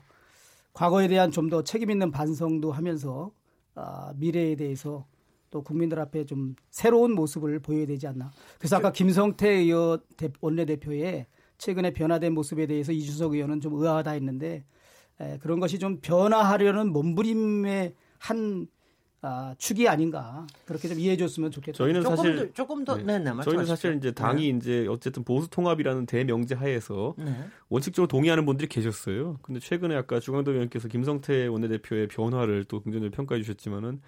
과거에 대한 좀 더 책임 있는 반성도 하면서 아, 미래에 대해서 또 국민들 앞에 좀 새로운 모습을 보여야 되지 않나. 그래서 아까 김성태 의원 원내대표의 최근에 변화된 모습에 대해서 이준석 의원은 좀 의아하다 했는데 에, 그런 것이 좀 변화하려는 몸부림의 한 아, 축이 아닌가 그렇게 좀 이해해 줬으면 좋겠다. 저희는 조금 사실 더, 조금 더 네. 네, 네, 저희는 사실 이제 당이 네. 이제 어쨌든 보수 통합이라는 대명제 하에서 네. 원칙적으로 동의하는 분들이 계셨어요. 근데 최근에 아까 주광덕 의원께서 김성태 원내대표의 변화를 또 긍정적으로 평가해 주셨지만은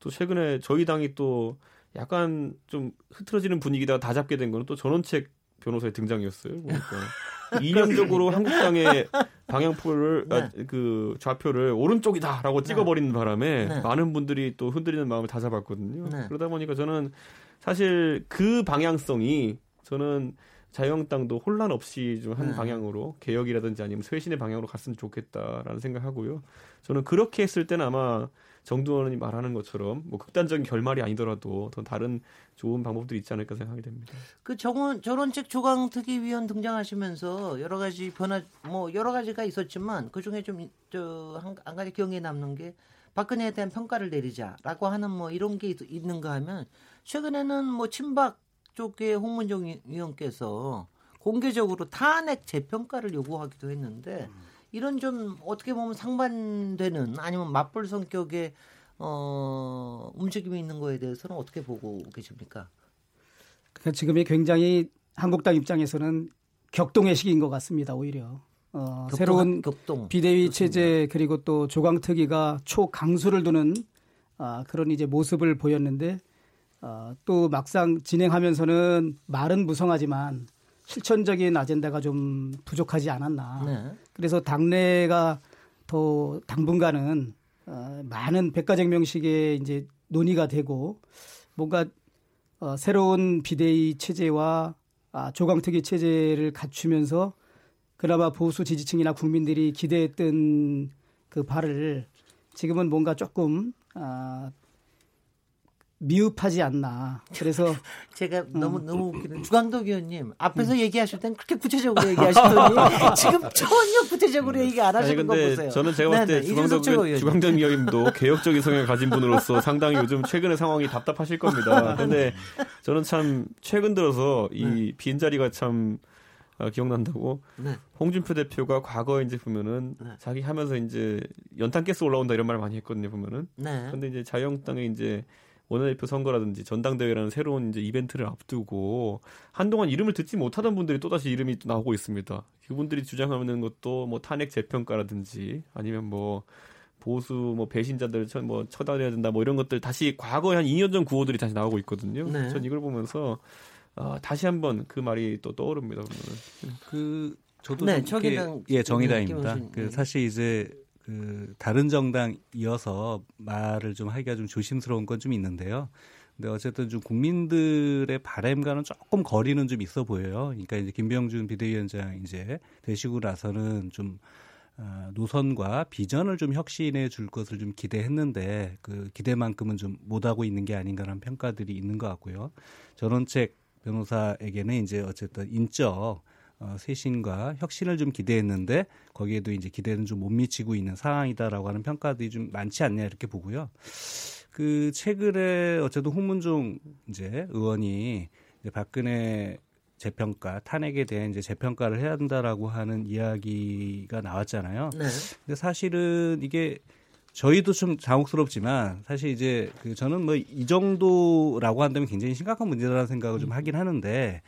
또 최근에 저희 당이 또 약간 좀 흐트러지는 분위기다가 다 잡게 된 거는 또 전원책 변호사의 등장이었어요. 그러니까 *laughs* 이념적으로 한국당의 *laughs* 방향표를 네. 아, 그 좌표를 오른쪽이다라고 네. 찍어버리는 바람에 네. 많은 분들이 또 흔들리는 마음을 다 잡았거든요. 네. 그러다 보니까 저는 사실 그 방향성이 저는 자유한국당도 혼란 없이 좀한 네. 방향으로 개혁이라든지 아니면 쇄신의 방향으로 갔으면 좋겠다라는 생각하고요. 저는 그렇게 했을 때는 아마 정두원이 말하는 것처럼 뭐 극단적인 결말이 아니더라도 더 다른 좋은 방법들이 있지 않을까 생각이 됩니다. 그 정원 저론책 조강 특위 위원 등장하시면서 여러 가지 변화 뭐 여러 가지가 있었지만 그 중에 좀 저한 한 가지 기억에 남는 게 박근혜에 대한 평가를 내리자라고 하는 뭐 이런 게 있, 는가 하면 최근에는 뭐 친박 쪽의 홍문정 위원께서 공개적으로 탄핵 재평가를 요구하기도 했는데 음. 이런 좀 어떻게 보면 상반되는 아니면 맞불 성격의 어, 움직임이 있는 거에 대해서는 어떻게 보고 계십니까? 그러니까 지금이 굉장히 한국당 입장에서는 격동의 시기인 것 같습니다. 오히려 어, 격동, 새로운 격동. 비대위 그렇습니다. 체제 그리고 또 조광특위가 초강수를 두는 아, 그런 이제 모습을 보였는데 어, 또 막상 진행하면서는 말은 무성하지만 실천적인 아젠다가 좀 부족하지 않았나. 네. 그래서 당내가 더 당분간은 어, 많은 백가쟁명식의 이제 논의가 되고 뭔가 어, 새로운 비대위 체제와 아, 조강특위 체제를 갖추면서 그나마 보수 지지층이나 국민들이 기대했던 그 발을 지금은 뭔가 조금 아, 미흡하지 않나. 그래서 *laughs* 제가 음. 너무 너무 웃기는 주광덕 의원님 앞에서 음. 얘기하실 땐 그렇게 구체적으로 얘기하시더니 *laughs* 지금 전혀 구체적으로 얘기 안 하시는 거 보세요. 저는 제가 봤을 때 주광덕 주광덕 의원님도 *laughs* 개혁적인 성향을 가진 분으로서 상당히 요즘 최근의 상황이 답답하실 겁니다. 근데 저는 참 최근 들어서 이 네. 빈자리가 참 아, 기억난다고 네. 홍준표 대표가 과거에 이제 보면은 네. 자기 하면서 이제 연탄 가스 올라온다 이런 말 많이 했거든요 보면은. 네. 근데 이제 자유한국당에 이제 원내대표 선거라든지 전당대회라는 새로운 이제 이벤트를 앞두고 한동안 이름을 듣지 못하던 분들이 또다시 이름이 또 나오고 있습니다. 그분들이 주장하는 것도 뭐 탄핵 재평가라든지 아니면 뭐 보수 뭐 배신자들 뭐 처단해야 된다 뭐 이런 것들 다시 과거에 한 2년 전 구호들이 다시 나오고 있거든요. 네. 전 이걸 보면서 어, 다시 한번 그 말이 또 떠오릅니다. 그러면. 그 저도 네, 정의당 예 정의당입니다. 그 네. 사실 이제 그 다른 정당 이어서 말을 좀 하기가 좀 조심스러운 건 좀 있는데요. 근데 어쨌든 좀 국민들의 바램과는 조금 거리는 좀 있어 보여요. 그러니까 이제 김병준 비대위원장 이제 되시고 나서는 좀 어, 노선과 비전을 좀 혁신해 줄 것을 좀 기대했는데 그 기대만큼은 좀 못하고 있는 게 아닌가라는 평가들이 있는 것 같고요. 전원책 변호사에게는 이제 어쨌든 인적 어, 쇄신과 혁신을 좀 기대했는데 거기에도 이제 기대는 좀 못 미치고 있는 상황이다라고 하는 평가들이 좀 많지 않냐 이렇게 보고요. 그 최근에 어쨌든 홍문종 이제 의원이 이제 박근혜 재평가 탄핵에 대한 이제 재평가를 해야 된다라고 하는 이야기가 나왔잖아요. 네. 근데 사실은 이게 저희도 좀 당혹스럽지만 사실 이제 그 저는 뭐 이 정도라고 한다면 굉장히 심각한 문제라는 생각을 좀 하긴 하는데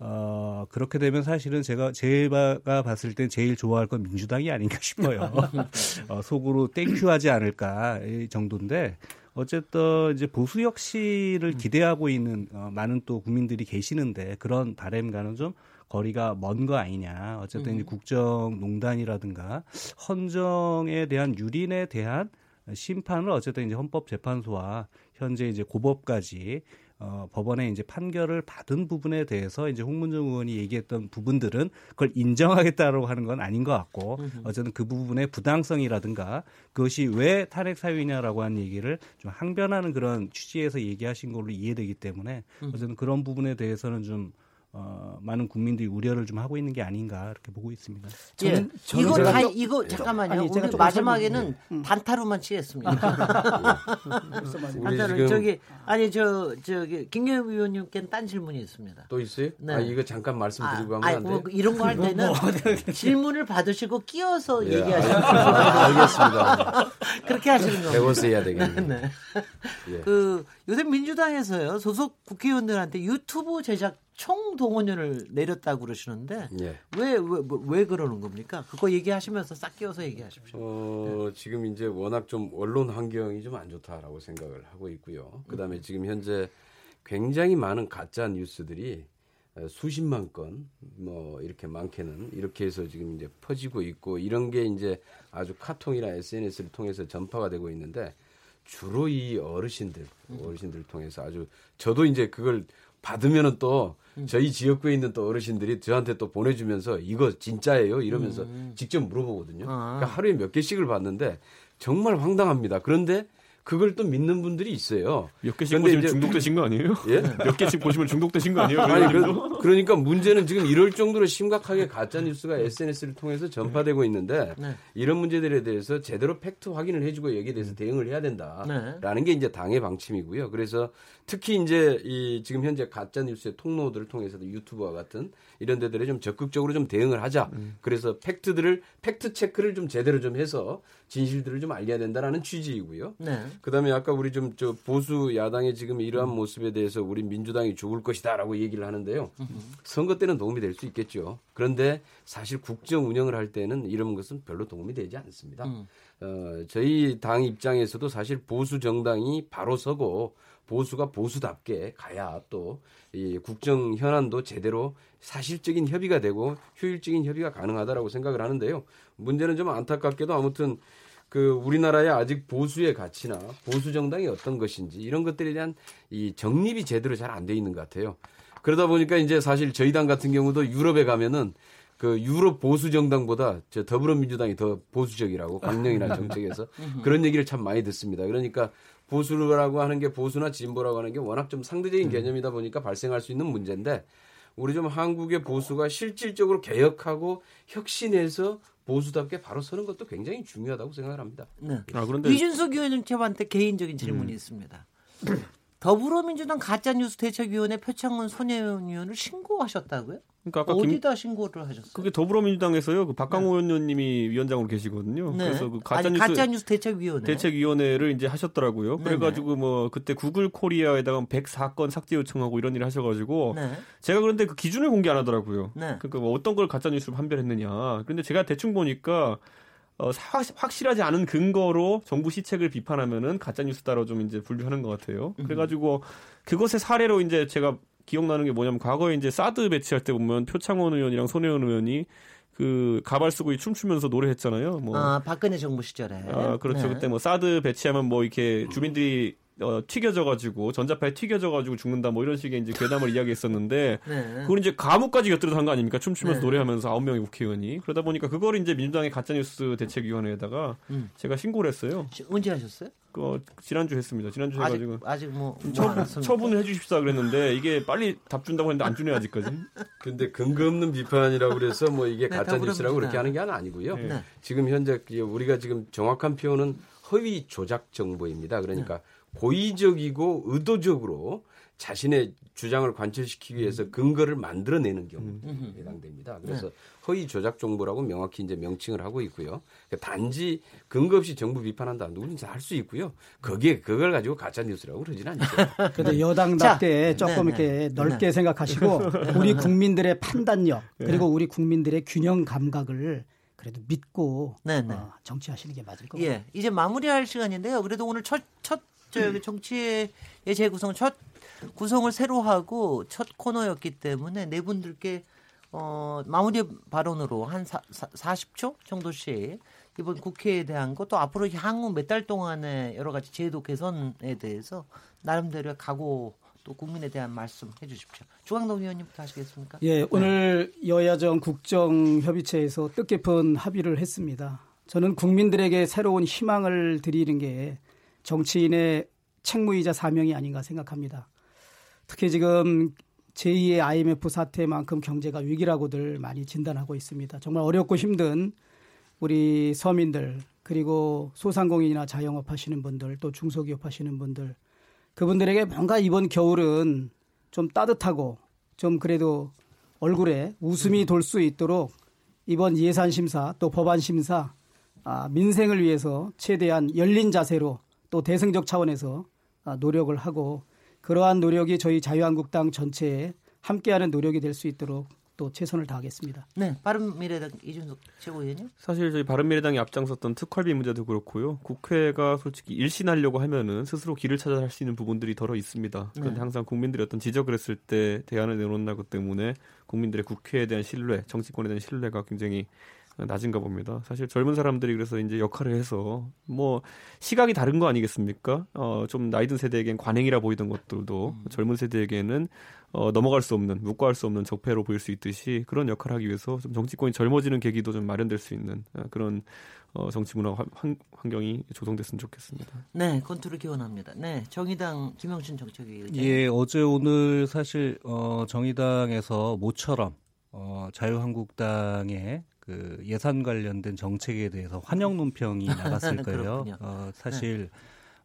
어, 그렇게 되면 사실은 제가 제가 봤을 땐 제일 좋아할 건 민주당이 아닌가 싶어요. *laughs* 어, 속으로 땡큐하지 않을까 이 정도인데 어쨌든 이제 보수 혁신을 음. 기대하고 있는 어, 많은 또 국민들이 계시는데 그런 바램과는 좀 거리가 먼 거 아니냐. 어쨌든 음. 이제 국정농단이라든가 헌정에 대한 유린에 대한 심판을 어쨌든 이제 헌법재판소와 현재 이제 고법까지 어, 법원에 이제 판결을 받은 부분에 대해서 이제 홍문정 의원이 얘기했던 부분들은 그걸 인정하겠다라고 하는 건 아닌 것 같고 어쨌든 그 부분의 부당성이라든가 그것이 왜 탄핵 사유냐라고 하는 얘기를 좀 항변하는 그런 취지에서 얘기하신 걸로 이해되기 때문에 어쨌든 그런 부분에 대해서는 좀 어, 많은 국민들이 우려를 좀 하고 있는 게 아닌가 이렇게 보고 있습니다. 저는, 예, 저는 이거 다 이거 잠깐만요. 아니, 우리 마지막에는 음. 단타로만 치겠습니다. *laughs* 단타로 저기 아니 저 저기 김경엽 의원님께는 딴 질문이 있습니다. 또 있어요? 네. 아 이거 잠깐 말씀드리고 아, 하면 안 돼요? 뭐, 이런 거 할 때는 뭐, 질문을 받으시고 끼어서 예, 얘기하시는 *laughs* 알겠습니다. *laughs* 그렇게 하시는 겁니다. 배워서 해야 되겠네요. 네. 예. 그 요새 민주당에서요 소속 국회의원들한테 유튜브 제작 총동원령을 내렸다고 그러시는데 예. 왜, 왜, 뭐, 왜 그러는 겁니까? 그거 얘기하시면서 싹 끼워서 얘기하십시오. 어, 네. 지금 이제 워낙 좀 언론 환경이 좀 안 좋다라고 생각을 하고 있고요. 그다음에 음. 지금 현재 굉장히 많은 가짜 뉴스들이 수십만 건, 뭐, 이렇게 많게는, 이렇게 해서 지금 이제 퍼지고 있고, 이런 게 이제 아주 카통이나 SNS를 통해서 전파가 되고 있는데, 주로 이 어르신들, 음. 어르신들 을 통해서 아주, 저도 이제 그걸 받으면은 또 저희 지역구에 있는 또 어르신들이 저한테 또 보내주면서 이거 진짜예요 이러면서 음. 직접 물어보거든요. 아. 그러니까 하루에 몇 개씩을 받는데 정말 황당합니다. 그런데 그걸 또 믿는 분들이 있어요. 몇 개씩 보시면 중독되신 거 아니에요? 예? *laughs* 몇 개씩 보시면 중독되신 거 아니에요? 아니, 그, 그러니까 문제는 지금 이럴 정도로 심각하게 가짜 뉴스가 SNS를 통해서 전파되고 있는데 네. 이런 문제들에 대해서 제대로 팩트 확인을 해주고 여기에 대해서 대응을 해야 된다라는 네. 게 이제 당의 방침이고요. 그래서 특히 이제 이 지금 현재 가짜 뉴스의 통로들을 통해서도 유튜브와 같은 이런 데들에 좀 적극적으로 좀 대응을 하자. 음. 그래서 팩트들을 팩트 체크를 좀 제대로 좀 해서 진실들을 좀 알려야 된다라는 취지이고요. 네. 그다음에 아까 우리 좀 저 보수 야당의 지금 이러한 음. 모습에 대해서 우리 민주당이 죽을 것이다라고 얘기를 하는데요. 음. 선거 때는 도움이 될 수 있겠죠. 그런데 사실 국정 운영을 할 때는 이런 것은 별로 도움이 되지 않습니다. 음. 어, 저희 당 입장에서도 사실 보수 정당이 바로 서고 보수가 보수답게 가야 또 이 국정 현안도 제대로 사실적인 협의가 되고 효율적인 협의가 가능하다라고 생각을 하는데요. 문제는 좀 안타깝게도 아무튼 그 우리나라의 아직 보수의 가치나 보수 정당이 어떤 것인지 이런 것들에 대한 이 정립이 제대로 잘 안 돼 있는 것 같아요. 그러다 보니까 이제 사실 저희 당 같은 경우도 유럽에 가면은 그 유럽 보수 정당보다 저 더불어민주당이 더 보수적이라고 강령이나 *laughs* 정책에서 그런 얘기를 참 많이 듣습니다. 그러니까 보수라고 하는 게 보수나 진보라고 하는 게 워낙 좀 상대적인 음. 개념이다 보니까 발생할 수 있는 문제인데 우리 좀 한국의 보수가 실질적으로 개혁하고 혁신해서 보수답게 바로 서는 것도 굉장히 중요하다고 생각을 합니다. 네. 아, 그런데 이준석 의원님한테 개인적인 질문이 음. 있습니다. *clears throat* 더불어민주당 가짜뉴스 대책위원회 표창원 손혜원 의원을 신고하셨다고요? 그러니까 아까 어디다 김, 신고를 하셨어요? 그게 더불어민주당에서요. 그 박강호 네. 의원님이 위원장으로 계시거든요. 네. 그래서 그 가짜뉴스, 가짜뉴스 대책위원회 대책위원회를 이제 하셨더라고요. 그래가지고 뭐 그때 구글 코리아에다가 104건 삭제 요청하고 이런 일을 하셔가지고 네. 제가 그런데 그 기준을 공개 안 하더라고요. 네. 그러니까 뭐 어떤 걸 가짜뉴스로 판별했느냐. 그런데 제가 대충 보니까 어, 확실하지 않은 근거로 정부 시책을 비판하면은 가짜 뉴스 따라 좀 이제 분류하는 것 같아요. 음. 그래가지고 그것의 사례로 이제 제가 기억나는 게 뭐냐면 과거에 이제 사드 배치할 때 보면 표창원 의원이랑 손혜원 의원이 그 가발 쓰고 춤추면서 노래했잖아요. 뭐. 아 박근혜 정부 시절에. 아 그렇죠. 네. 그때 뭐 사드 배치하면 뭐 이렇게 주민들이 어, 튀겨져가지고 전자파에 튀겨져가지고 죽는다 뭐 이런 식의 이제 괴담을 이야기했었는데 *laughs* 네. 그걸 이제 감옥까지 곁들여서 한 거 아닙니까 춤추면서 네. 노래하면서 아홉 명의 국회의원이 그러다 보니까 그걸 이제 민주당의 가짜뉴스 대책위원회에다가 음. 제가 신고를 했어요. 언제 하셨어요? 그 지난주 했습니다. 지난주 해가지고 아직, 아직 뭐, 뭐 처, 처분을 해주십사 그랬는데 이게 빨리 답 준다고 했는데 안 주네 아직까지. *laughs* 근데 근거 없는 비판이라고 그래서 뭐 이게 네, 가짜 뉴스라고 그렇게 하는 게 아니고요. 네. 지금 현재 우리가 지금 정확한 표현은 허위 조작 정보입니다. 그러니까 네. 고의적이고 의도적으로 자신의 주장을 관철시키기 위해서 음. 근거를 만들어내는 경우에 음. 해당됩니다. 그래서 네. 허위 조작 정보라고 명확히 이제 명칭을 하고 있고요. 그러니까 단지 근거 없이 정부 비판한다 누구든지 할 수 있고요. 거기에 그걸 가지고 가짜 뉴스라고 그러지는 않죠. *laughs* 그런데 여당답게 조금 네, 이렇게 네. 넓게 네. 생각하시고 *laughs* 우리 국민들의 판단력 네. 그리고 우리 국민들의 균형 감각을 그래도 믿고 어, 정치하시는 게 맞을 것 같아요. 예, 이제 마무리할 시간인데요. 그래도 오늘 첫, 첫 저기 정치의 재구성 첫 구성을 새로 하고 첫 코너였기 때문에 네 분들께 어, 마무리 발언으로 한 사, 사, 40초 정도씩 이번 국회에 대한 것또 앞으로 향후 몇 달 동안의 여러 가지 제도 개선에 대해서 나름대로 각오 또 국민에 대한 말씀 해주십시오. 주광동 의원님부터 하시겠습니까? 예, 네. 오늘 여야정 국정협의체에서 뜻깊은 합의를 했습니다. 저는 국민들에게 새로운 희망을 드리는 게 정치인의 책무이자 사명이 아닌가 생각합니다. 특히 지금 제2의 IMF 사태만큼 경제가 위기라고들 많이 진단하고 있습니다. 정말 어렵고 힘든 우리 서민들 그리고 소상공인이나 자영업 하시는 분들 또 중소기업 하시는 분들 그분들에게 뭔가 이번 겨울은 좀 따뜻하고 좀 그래도 얼굴에 웃음이 돌 수 있도록 이번 예산 심사 또 법안 심사 아, 민생을 위해서 최대한 열린 자세로 또 대승적 차원에서 아, 노력을 하고 그러한 노력이 저희 자유한국당 전체에 함께하는 노력이 될 수 있도록 또 최선을 다하겠습니다. 네, 바른미래당 이준석 최고위원님. 사실 저희 바른미래당이 앞장섰던 특활비 문제도 그렇고요. 국회가 솔직히 일신하려고 하면은 스스로 길을 찾아 할 수 있는 부분들이 덜어 있습니다. 그런데 네. 항상 국민들이 어떤 지적을 했을 때 대안을 내놓는다고 때문에 국민들의 국회에 대한 신뢰, 정치권에 대한 신뢰가 굉장히 낮은가 봅니다. 사실 젊은 사람들이 그래서 이제 역할을 해서 뭐 시각이 다른 거 아니겠습니까? 어, 좀 나이 든 세대에겐 관행이라 보이던 것들도 음. 젊은 세대에게는 어, 넘어갈 수 없는, 묵과할 수 없는 적폐로 보일 수 있듯이 그런 역할을 하기 위해서 좀 정치권이 젊어지는 계기도 좀 마련될 수 있는 어, 그런 어, 정치 문화 환, 환경이 조성됐으면 좋겠습니다. 네, 건투를 기원합니다. 네, 정의당 김영춘 정책위 예, 어제 오늘 사실 어, 정의당에서 모처럼 어, 자유한국당의 그 예산 관련된 정책에 대해서 환영 논평이 *laughs* 나갔을 거예요. 어, 사실 네.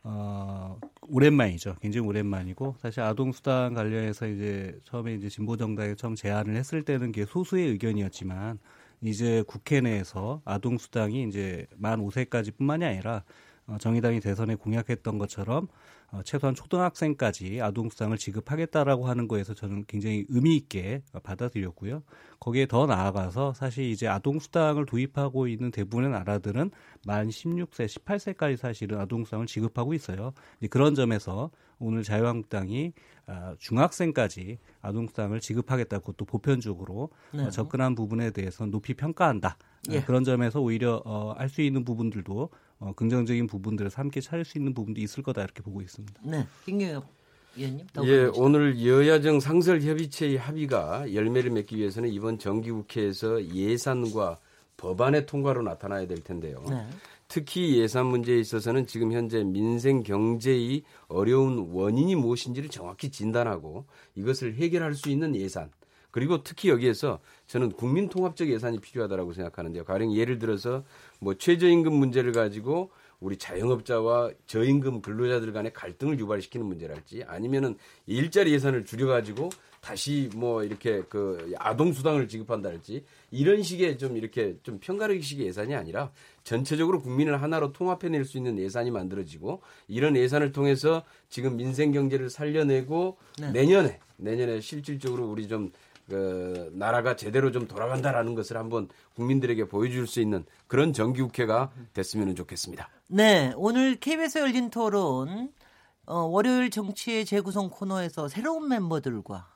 어, 오랜만이죠. 굉장히 오랜만이고 사실 아동 수당 관련해서 이제 처음에 이제 진보 정당이 처음 제안을 했을 때는 게 소수의 의견이었지만 이제 국회 내에서 아동 수당이 이제 만 5세까지뿐만이 아니라 어, 정의당이 대선에 공약했던 것처럼 어, 최소한 초등학생까지 아동수당을 지급하겠다라고 하는 거에서 저는 굉장히 의미 있게 받아들였고요. 거기에 더 나아가서 사실 이제 아동수당을 도입하고 있는 대부분의 나라들은 만 16세, 18세까지 사실은 아동수당을 지급하고 있어요. 그런 점에서 오늘 자유한국당이 아, 중학생까지 아동수당을 지급하겠다 그것도 보편적으로 네. 접근한 부분에 대해서 높이 평가한다. 예. 그런 점에서 오히려 어, 할 수 있는 부분들도 어, 긍정적인 부분들을 함께 찾을 수 있는 부분도 있을 거다 이렇게 보고 있습니다. 네, 김경엽 위원님. 예, 오늘 여야정 상설협의체의 합의가 열매를 맺기 위해서는 이번 정기국회에서 예산과 법안의 통과로 나타나야 될 텐데요. 네. 특히 예산 문제에 있어서는 지금 현재 민생 경제의 어려운 원인이 무엇인지를 정확히 진단하고 이것을 해결할 수 있는 예산 그리고 특히 여기에서 저는 국민 통합적 예산이 필요하다고 생각하는데요. 가령 예를 들어서 뭐 최저임금 문제를 가지고 우리 자영업자와 저임금 근로자들 간의 갈등을 유발시키는 문제랄지 아니면은 일자리 예산을 줄여가지고 다시 뭐 이렇게 그 아동 수당을 지급한다랄지 이런 식의 좀 이렇게 좀 편가르기식의 예산이 아니라 전체적으로 국민을 하나로 통합해낼 수 있는 예산이 만들어지고 이런 예산을 통해서 지금 민생 경제를 살려내고 네. 내년에 내년에 실질적으로 우리 좀 그 나라가 제대로 좀 돌아간다라는 것을 한번 국민들에게 보여줄 수 있는 그런 정기국회가 됐으면 좋겠습니다. 네, 오늘 KBS 열린 토론 어, 월요일 정치의 재구성 코너에서 새로운 멤버들과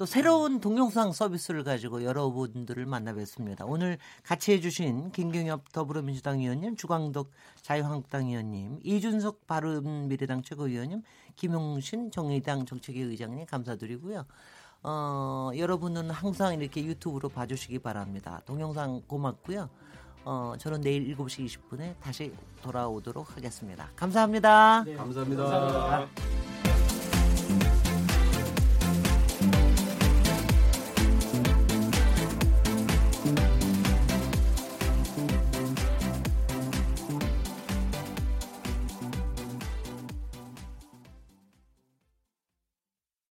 또 새로운 동영상 서비스를 가지고 여러분들을 만나 뵙습니다. 오늘 같이 해주신 김경엽 더불어민주당 의원님, 주광덕 자유한국당 의원님, 이준석 바른미래당 최고위원님, 김용신 정의당 정책위 의장님 감사드리고요. 어, 여러분은 항상 이렇게 유튜브로 봐주시기 바랍니다. 동영상 고맙고요. 어, 저는 내일 7시 20분에 다시 돌아오도록 하겠습니다. 감사합니다. 네, 감사합니다. 감사합니다.